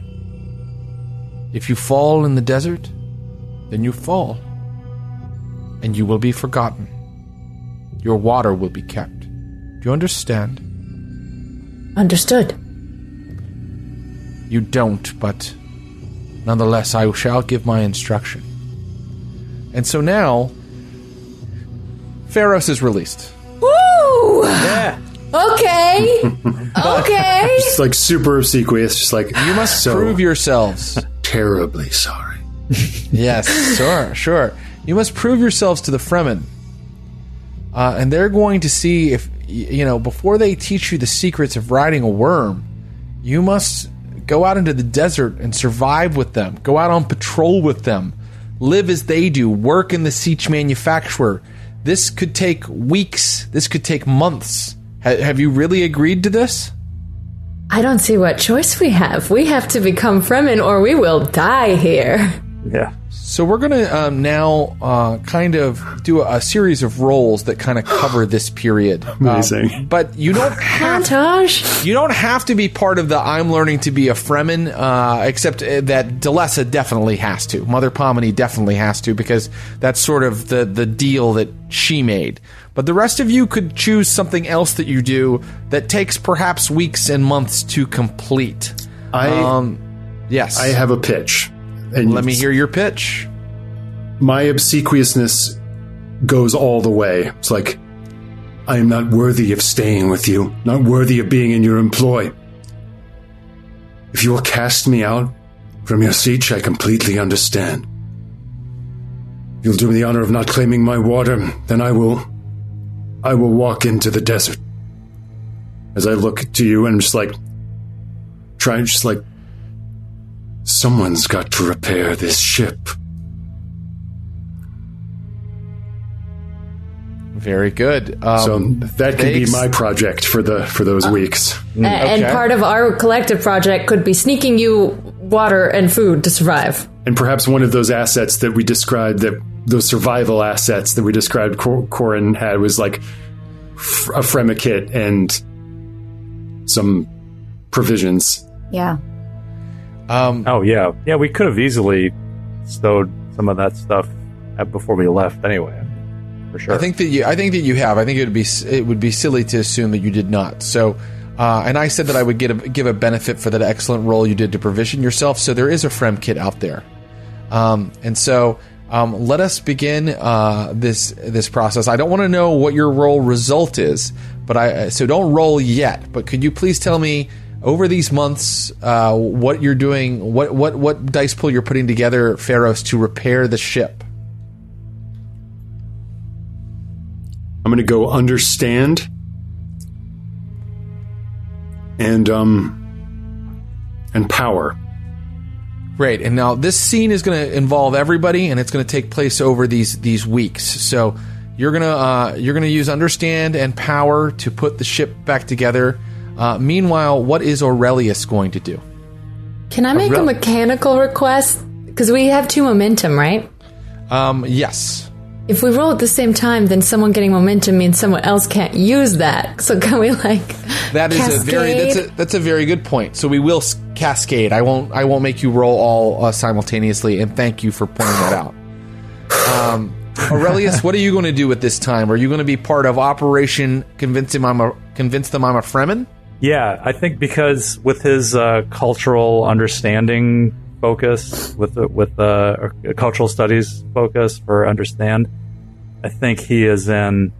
If you fall in the desert, then you fall, and you will be forgotten. Your water will be kept. Do you understand? Understood. You don't, but nonetheless, I shall give my instruction. And so now, Pharos is released. Woo! Yeah. Okay. okay. It's like super obsequious, just like You must so prove yourselves. terribly sorry. yes, sure, sure. You must prove yourselves to the Fremen. Uh, and they're going to see if, you know, before they teach you the secrets of riding a worm, you must go out into the desert and survive with them. Go out on patrol with them. Live as they do. Work in the sietch manufacturer. This could take weeks. This could take months. Ha- have you really agreed to this? I don't see what choice we have. We have to become Fremen or we will die here. Yeah. So we're going to um, now uh, kind of do a, a series of roles that kind of cover this period. Um, Amazing. but you don't have Montage. you don't have to be part of the I'm learning to be a Fremen, uh, except uh, that Delessa definitely has to. Mother Pomini definitely has to because that's sort of the the deal that she made. But the rest of you could choose something else that you do that takes perhaps weeks and months to complete. I Um, yes. I have a pitch. And Let me hear your pitch. my obsequiousness goes all the way. It's like, I am not worthy of staying with you, not worthy of being in your employ. If you will cast me out from your sietch, I completely understand. You'll do me the honor of not claiming my water, then I will. I will walk into the desert. As I look to you and just like, trying, just like, someone's got to repair this ship. Very good. Um, So that can be my project for the for those weeks. A- And okay. part of our collective project could be sneaking you water and food to survive. And perhaps one of those assets that we described that those survival assets that we described Cor- Corin had was like f- a Fremkit and some provisions. Yeah. um, Oh yeah, yeah. We could have easily stowed some of that stuff at- before we left. Anyway, for sure. I think that you. I think that you have. I think it would be. It would be silly to assume that you did not. So, uh, and I said that I would get a, give a benefit for that excellent role you did to provision yourself. So there is a Fremkit out there, um, and so um, let us begin uh, this this process. I don't want to know what your roll result is, but I so don't roll yet. But could you please tell me? Over these months, uh, what you're doing, what what what dice pool you're putting together, Pharos, to repair the ship? I'm going to go understand and um and power. Great. And now this scene is going to involve everybody, and it's going to take place over these these weeks. So you're gonna uh, you're gonna use understand and power to put the ship back together. Uh, meanwhile, what is Aurelius going to do? Can I make a mechanical request? Because we have two momentum, right? Um, yes. If we roll at the same time, then someone getting momentum means someone else can't use that. So can we like That is a very that's a that's a very good point. So we will s- cascade. I won't I won't make you roll all uh, simultaneously. And thank you for pointing that out. Um, Aurelius, what are you going to do at this time? Are you going to be part of Operation Convince him I'm a convince them I'm a Fremen? Yeah, I think because with his uh, cultural understanding focus, with with uh, cultural studies focus for understand, I think he is in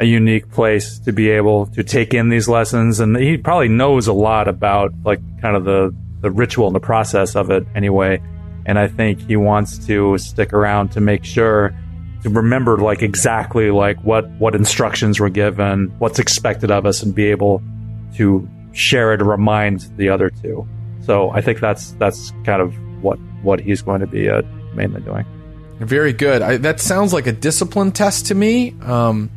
a unique place to be able to take in these lessons, and he probably knows a lot about like kind of the the ritual and the process of it anyway. And I think he wants to stick around to make sure to remember like exactly like what what instructions were given, what's expected of us, and be able to share it or remind the other two. So I think that's that's kind of what what he's going to be uh, mainly doing. Very good. I, that sounds like a discipline test to me. Um,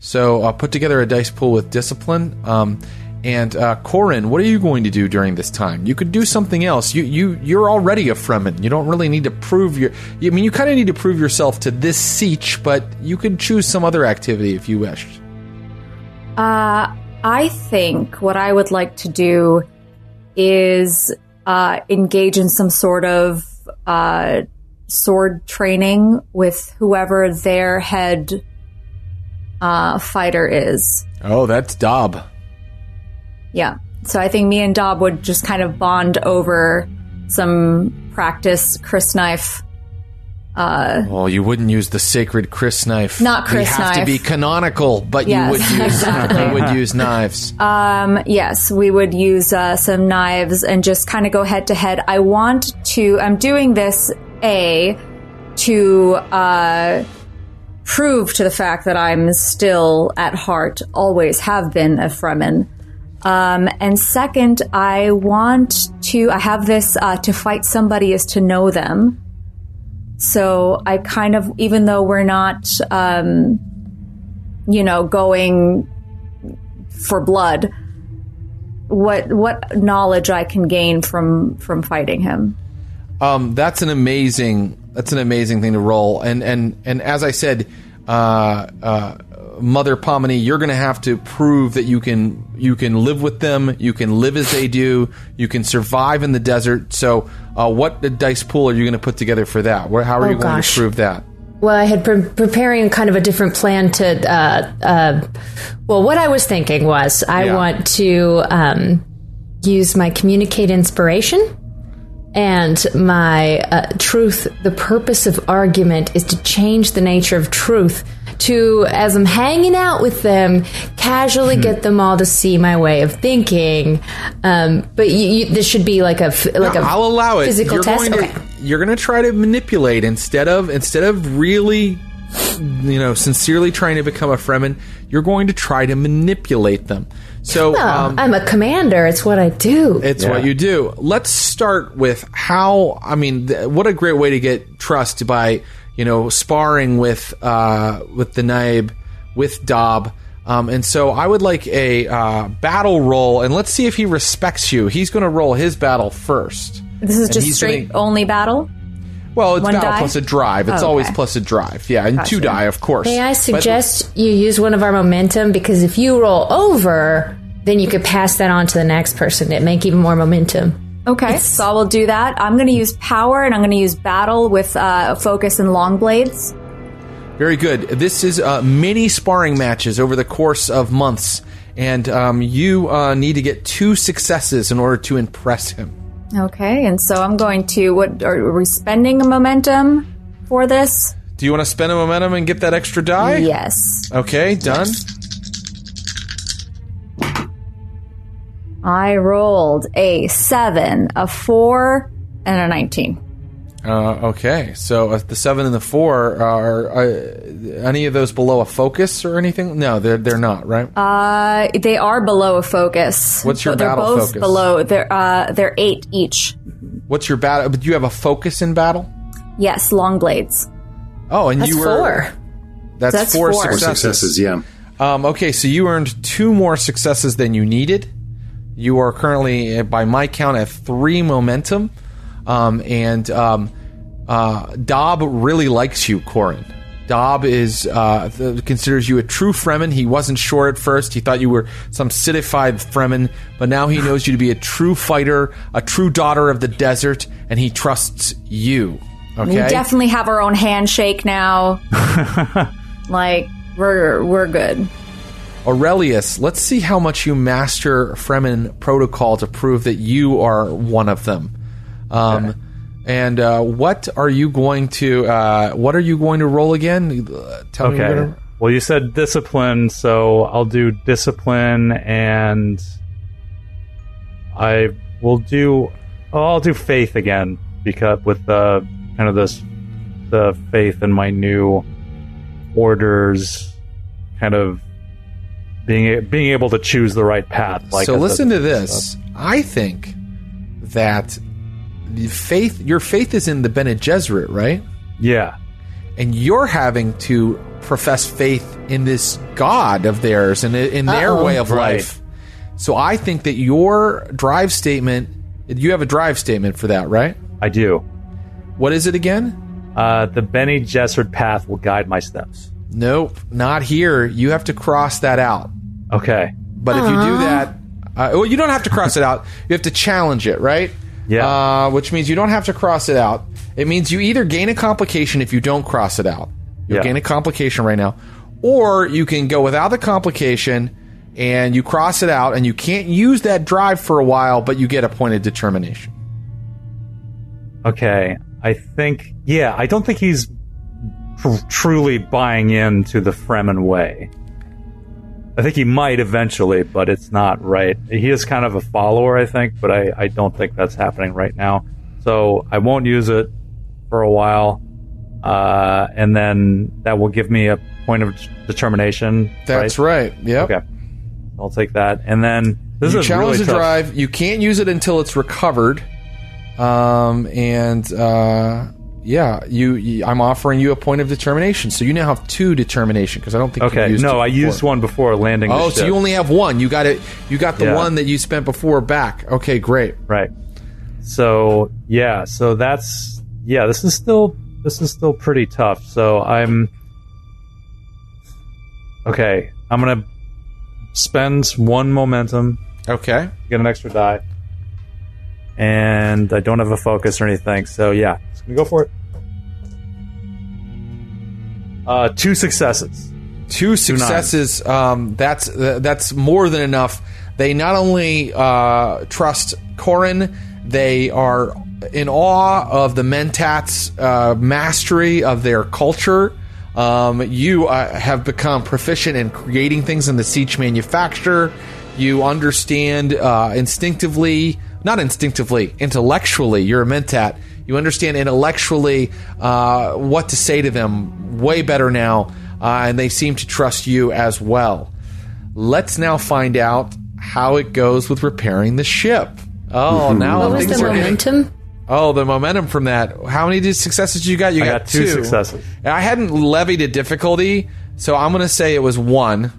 so I'll put together a dice pool with discipline. Um, and uh, Corin, what are you going to do during this time? You could do something else. You you you're already a Fremen. You don't really need to prove your. I mean, you kind of need to prove yourself to this sietch, but you could choose some other activity if you wished. Uh, I think what I would like to do is uh, engage in some sort of uh, sword training with whoever their head uh, fighter is. Oh, that's Dob. Yeah. So I think me and Dob would just kind of bond over some practice crysknife. Well, you wouldn't use the sacred crysknife. Not We Chris have to be canonical, but Yes, you would use exactly. you would use knives. Um, yes, we would use uh, some knives and just kind of go head to head. I want to. I'm doing this a to uh, prove to the fact that I'm still at heart, always have been a Fremen. Um, and second, I want to. I have this uh, to fight somebody is to know them. So I kind of, even though we're not, um, you know, going for blood, what what knowledge I can gain from from fighting him. Um, that's an amazing. That's an amazing thing to roll. And and and as I said, uh, uh, Mother Pomini, you're going to have to prove that you can you can live with them. You can live as they do. You can survive in the desert. So, uh, what the dice pool are you going to put together for that? Where, how are Oh, you going gosh. to prove that? Well, I had been preparing kind of a different plan to. Uh, uh, well, what I was thinking was I Yeah. want to um, use my communicate inspiration and my uh, truth. The purpose of argument is to change the nature of truth. To as I'm hanging out with them, casually get them all to see my way of thinking. Um, but you, you, this should be like a like a I'll allow it. physical you're test. Going to, okay. You're going to try to manipulate instead of instead of really, you know, sincerely trying to become a Fremen. You're going to try to manipulate them. So Well, um, I'm a commander. It's what I do. it's Yeah. what you do. Let's start with how. I mean, th- what a great way to get trust by you know sparring with uh, with the Naib with Dob. Um, and so I would like a uh, battle roll, and let's see if he respects you. He's going to roll his battle first. This is And just straight gonna- only battle. Well, it's One battle die? plus a drive. It's Oh, always plus a drive. Yeah, and two die, of course. May I But- suggest you use one of our momentum because if you roll over, then you could pass that on to the next person. It make even more momentum. Okay, so I will do that. I'm going to use power and I'm going to use battle with uh, focus and long blades. Very good. This is uh, mini sparring matches over the course of months, and um, you uh, need to get two successes in order to impress him. Okay, and so I'm going to. What are we spending a momentum for this? Do you want to spend a momentum and get that extra die? Yes, Okay, done. I rolled a seven, a four, and a nineteen. Uh, okay, so uh, the seven and the four are uh, any of those below a focus or anything? No, they're they're not, right? Uh, they are below a focus. What's your But they're both focus? below. They're uh, they're eight each. What's your battle? But you have a focus in battle. Yes, long blades. Oh, and That's you were four. That's, That's four, four. Four successes. successes, yeah. Um, okay, so you earned two more successes than you needed. You are currently, uh, by my count, at three momentum. Um, and um, uh, Dob really likes you, Corin. Dob is uh, th- considers you a true Fremen. He wasn't sure at first. He thought you were some citified Fremen, but now he knows you to be a true fighter, a true daughter of the desert, and he trusts you. Okay. We definitely have our own handshake now. like we're we're good. Aurelius, let's see how much you master Fremen protocol to prove that you are one of them. Um, And uh, what are you going to uh, what are you going to roll again? Uh, Tell me. Okay. You're gonna, Well, you said discipline, so I'll do discipline, and I will do. Oh, I'll do faith again because with the kind of this the faith in my new orders, kind of being being able to choose the right path. Like so listen to this. I think that the faith, your faith is in the Bene Gesserit, right? Yeah. and you're having to profess faith in this god of theirs and in their Uh-oh. way of Right. life. So I think that your drive statement, you have a drive statement for that, right? I do. What is it again? Uh, the Bene Gesserit path will guide my steps. Nope, not here. You have to cross that out. Okay. But if you do that, uh, well, you don't have to cross it out. You have to challenge it, right? Yeah. Uh, which means you don't have to cross it out. It means you either gain a complication if you don't cross it out. You'll Yeah. gain a complication right now, or you can go without the complication and you cross it out, and you can't use that drive for a while, but you get a point of determination. Okay, I think, yeah, I don't think he's tr- truly buying into the Fremen way. I think he might eventually, but it's not right. He is kind of a follower, I think, but I, I don't think that's happening right now. So I won't use it for a while, uh, and then that will give me a point of determination. That's right. Yeah. Okay, I'll take that, and then this you is challenge really the drive. You can't use it until it's recovered. Um, and uh, yeah, you, you. I'm offering you a point of determination, so you now have two determination because I don't think. Okay, no, I used one before landing. the Oh, so you only have one. You got it. You got the Yeah. one that you spent before back. Okay, great. Right. So yeah, so that's yeah. This is still this is still pretty tough. So I'm okay. I'm gonna spend one momentum, Okay. get an extra die, and I don't have a focus or anything. So yeah, just gonna go for it. Uh, two successes. two successes. Um, that's uh, that's more than enough. They not only uh, trust Corin, they are in awe of the Mentats' uh, mastery of their culture. Um, you uh, have become proficient in creating things in the sietch manufacture. You understand uh, instinctively, not instinctively, intellectually. You're a Mentat. You understand intellectually uh, what to say to them way better now uh, and they seem to trust you as well. Let's now find out how it goes with repairing the ship. Oh, now What was things the are getting- momentum? Oh, the momentum from that. How many successes you got? You I got, got two successes. I hadn't levied a difficulty, so I'm going to say it was one,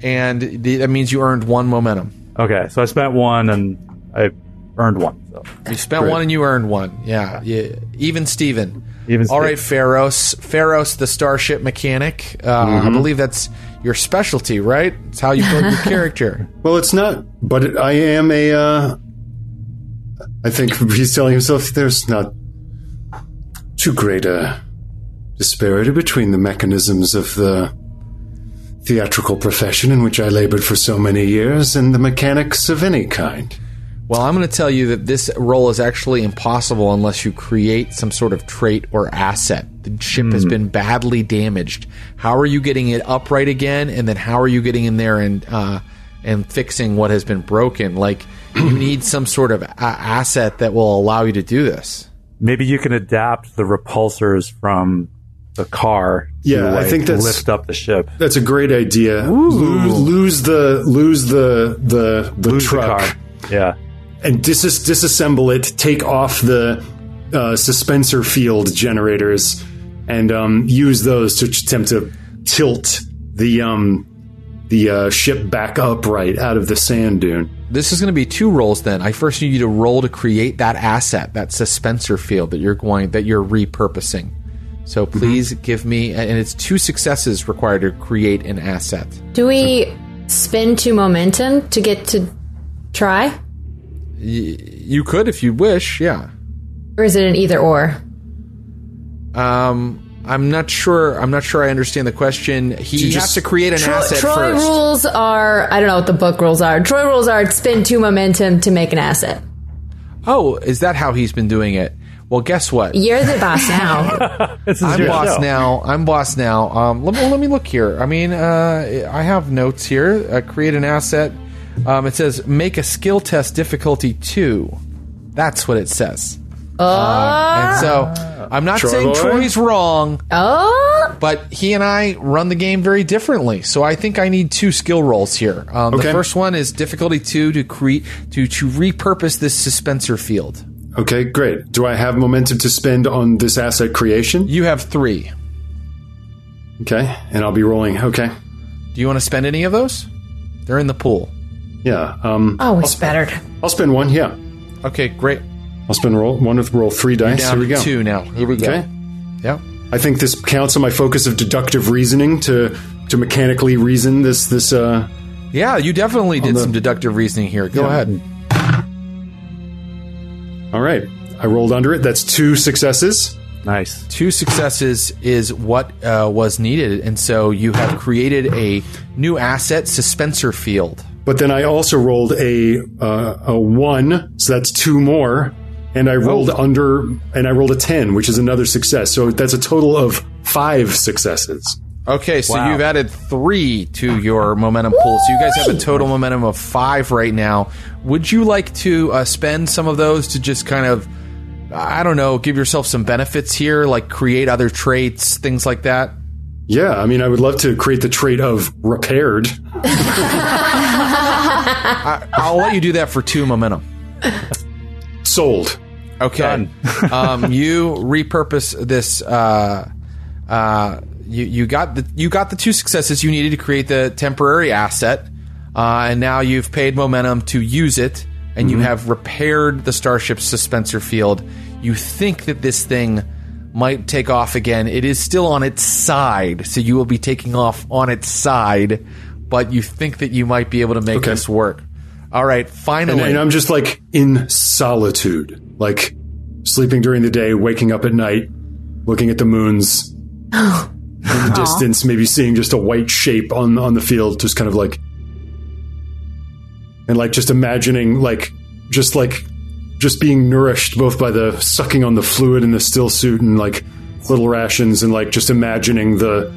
and the, that means you earned one momentum. Okay, so I spent one and I earned one. So You spent one and you earned one. Yeah, yeah. even Steven. Even All Steven. right, Pharos. Pharos, the starship mechanic. Uh, I believe that's your specialty, right? It's how you build your character. Well, it's not, but it, I am a. Uh, I think he's telling himself there's not too great a disparity between the mechanisms of the theatrical profession in which I labored for so many years and the mechanics of any kind. Well, I'm going to tell you that this role is actually impossible unless you create some sort of trait or asset. The ship has been badly damaged. How are you getting it upright again? And then how are you getting in there and uh, and fixing what has been broken? Like you need some sort of a- asset that will allow you to do this. maybe you can adapt the repulsors from the car. To, Yeah, I think that's- lift up the ship. That's a great idea. Lose, lose the lose the the the Lose the truck. car. Yeah. And dis- disassemble it, take off the uh, suspensor field generators, and um, use those to attempt to tilt the um, the uh, ship back upright out of the sand dune. This is going to be two rolls then. I first need you to roll to create that asset, that suspensor field that you're going that you're repurposing. So please give me and it's two successes required to create an asset. Do we spend two momentum to get to try? You could if you wish, yeah. Or is it an either or? Um I'm not sure I'm not sure I understand the question. He You has to create an Tro- asset Troy first. rules are I don't know what the book rules are. Troy rules are spend two momentum to make an asset. Oh, is that how he's been doing it? Well, guess what? You're the boss now. This is I'm your boss show. now. I'm boss now. Um, let me let me look here. I mean, uh, I have notes here. Uh, create an asset. Um, it says make a skill test difficulty two. That's what it says. and so I'm not Troy saying boy? Troy's wrong, oh, but he and I run the game very differently. So I think I need two skill rolls here. Um, The first one is difficulty two to create to to repurpose this suspensor field. Okay, great. Do I have momentum to spend on this asset creation? You have three. Okay, and I'll be rolling. Okay, Do you want to spend any of those? They're in the pool. Yeah. Um, always better. I'll spend one. Yeah, Okay, great. I'll spend roll one with roll three dice. Down Here we go. two now. Here we go. Okay. Yeah. I think this counts on my focus of deductive reasoning to to mechanically reason this this uh Yeah, you definitely did the- some deductive reasoning here. Go Yeah. ahead. all right. I rolled under it. That's two successes. Nice. Two successes is what uh, was needed, and so you have created a new asset, suspensor field. But then I also rolled a uh, a one, so that's two more, and I rolled under and I rolled a ten, which is another success. So that's a total of five successes. Okay, so Wow. you've added three to your momentum pool. So you guys have a total momentum of five right now. Would you like to uh, spend some of those to just kind of, I don't know, give yourself some benefits here, like create other traits, things like that? Yeah, I mean, I would love to create the trait of repaired. I'll let you do that for two momentum. Sold. Okay. um, you repurpose this. Uh, uh, you you got the you got the two successes you needed to create the temporary asset, uh, and now you've paid momentum to use it and you have repaired the starship's suspensor field. You think that this thing might take off again. It is still on its side, so you will be taking off on its side, but you think that you might be able to make Okay. this work. All right, And, finally. and I'm just like in solitude, like sleeping during the day, waking up at night, looking at the moons in the distance, maybe seeing just a white shape on on the field, just kind of like, and like just imagining like just like just being nourished both by the sucking on the fluid in the stillsuit and like little rations and like just imagining the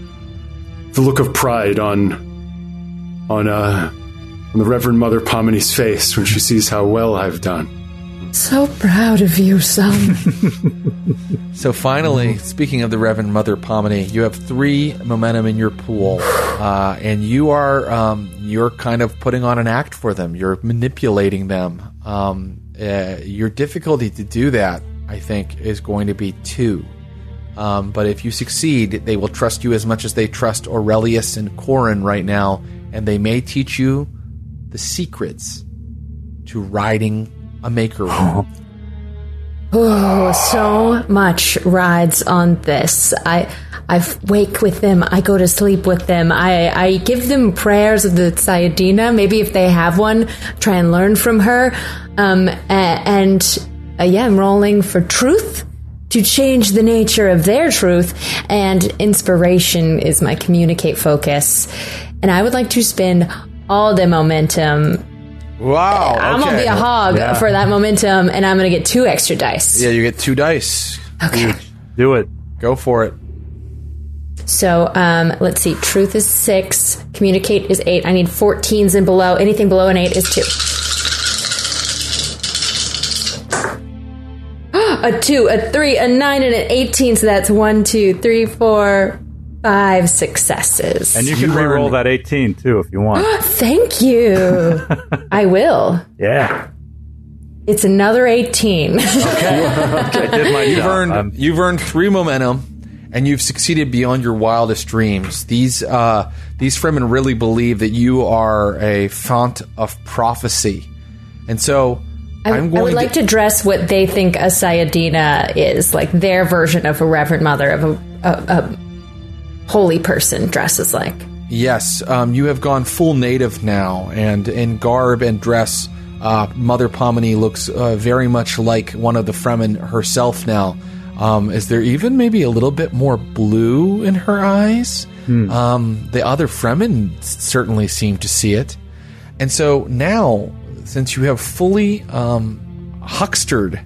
the look of pride on on uh on the Reverend Mother Pomini's face when she sees how well I've done. So proud of you, son. So finally, speaking of the Reverend Mother Pomini, you have three momentum in your pool, uh, and you are um, you're kind of putting on an act for them. You're manipulating them. Um, uh, your difficulty to do that, I think, is going to be two. Um, but if you succeed, they will trust you as much as they trust Aurelius and Corin right now, and they may teach you the secrets to riding a maker wheel. Oh, so much rides on this. I I wake with them. I go to sleep with them. I, I give them prayers of the Sayadina. Maybe if they have one, try and learn from her. Um, and uh, yeah, I'm rolling for truth to change the nature of their truth. And inspiration is my communicate focus. And I would like to spend all the momentum. Wow! I'm gonna be a hog for that momentum, and I'm gonna get two extra dice. Yeah, you get two dice. Okay. Do it. Go for it. So um, let's see. Truth is six. Communicate is eight. I need 14s and below. Anything below an eight is two. a two, a three, a nine, and an 18. So that's one, two, three, four, five successes. And you can You re-roll that 18 too if you want. Thank you. I will. yeah. It's another 18. I did my You've job. earned I'm- you've earned three momentum, and you've succeeded beyond your wildest dreams. These uh, these Fremen really believe that you are a font of prophecy, and so I, I'm I going would like to dress what they think a Sayadina is, like their version of a Reverend Mother, of a, a, a holy person dresses like. Yes, um, you have gone full native now, and in garb and dress, uh, Mother Pomini looks uh, very much like one of the Fremen herself now. Um, is there even maybe a little bit more blue in her eyes? Um, the other Fremen certainly seem to see it. And so now, since you have fully um, huckstered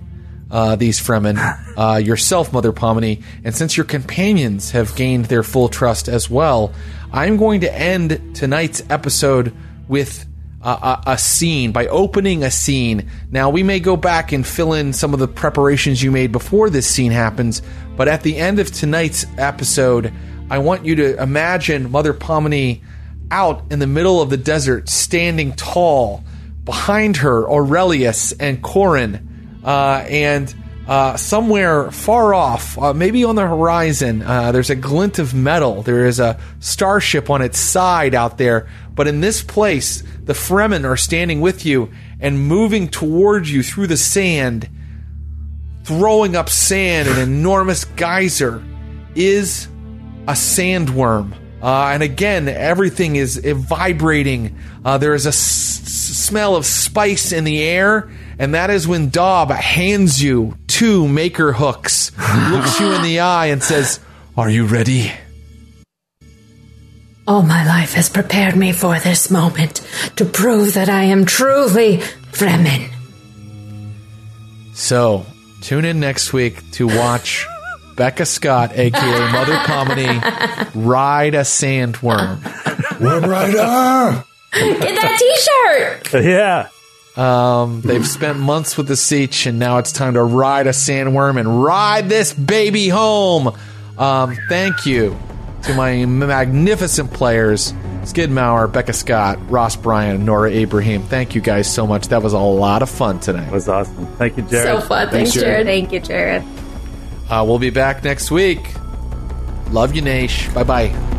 uh, these Fremen, uh, yourself, Mother Pomini, and since your companions have gained their full trust as well, I'm going to end tonight's episode with a, a, scene by opening a scene. Now, we may go back and fill in some of the preparations you made before this scene happens, but at the end of tonight's episode, I want you to imagine Mother Pomini out in the middle of the desert, standing tall. Behind her, Aurelius and Corin, uh, and uh, somewhere far off, uh, maybe on the horizon, uh, there's a glint of metal. There is a starship on its side out there. But in this place, the Fremen are standing with you and moving towards you through the sand, throwing up sand, an enormous geyser is a sandworm. Uh, and again, everything is uh, vibrating. Uh, there is a s- smell of spice in the air, and that is when Dob hands you two maker hooks, looks you in the eye, and says, Are you ready? All my life has prepared me for this moment to prove that I am truly Fremen. So, tune in next week to watch Becca Scott, aka Mother Comedy, ride a sandworm. Web Rider! Get that t-shirt! yeah. Um, they've spent months with the Sietch, and now it's time to ride a sandworm and ride this baby home. Um, thank you to my magnificent players, Skid Maher, Becca Scott, Ross Bryant, Noura Ibrahim. Thank you guys so much. That was a lot of fun tonight. That was awesome. Thank you, Jared. So fun. Thanks, Jared. Jared. Thank you, Jared. Uh, we'll be back next week. Love you, Naish. Bye bye.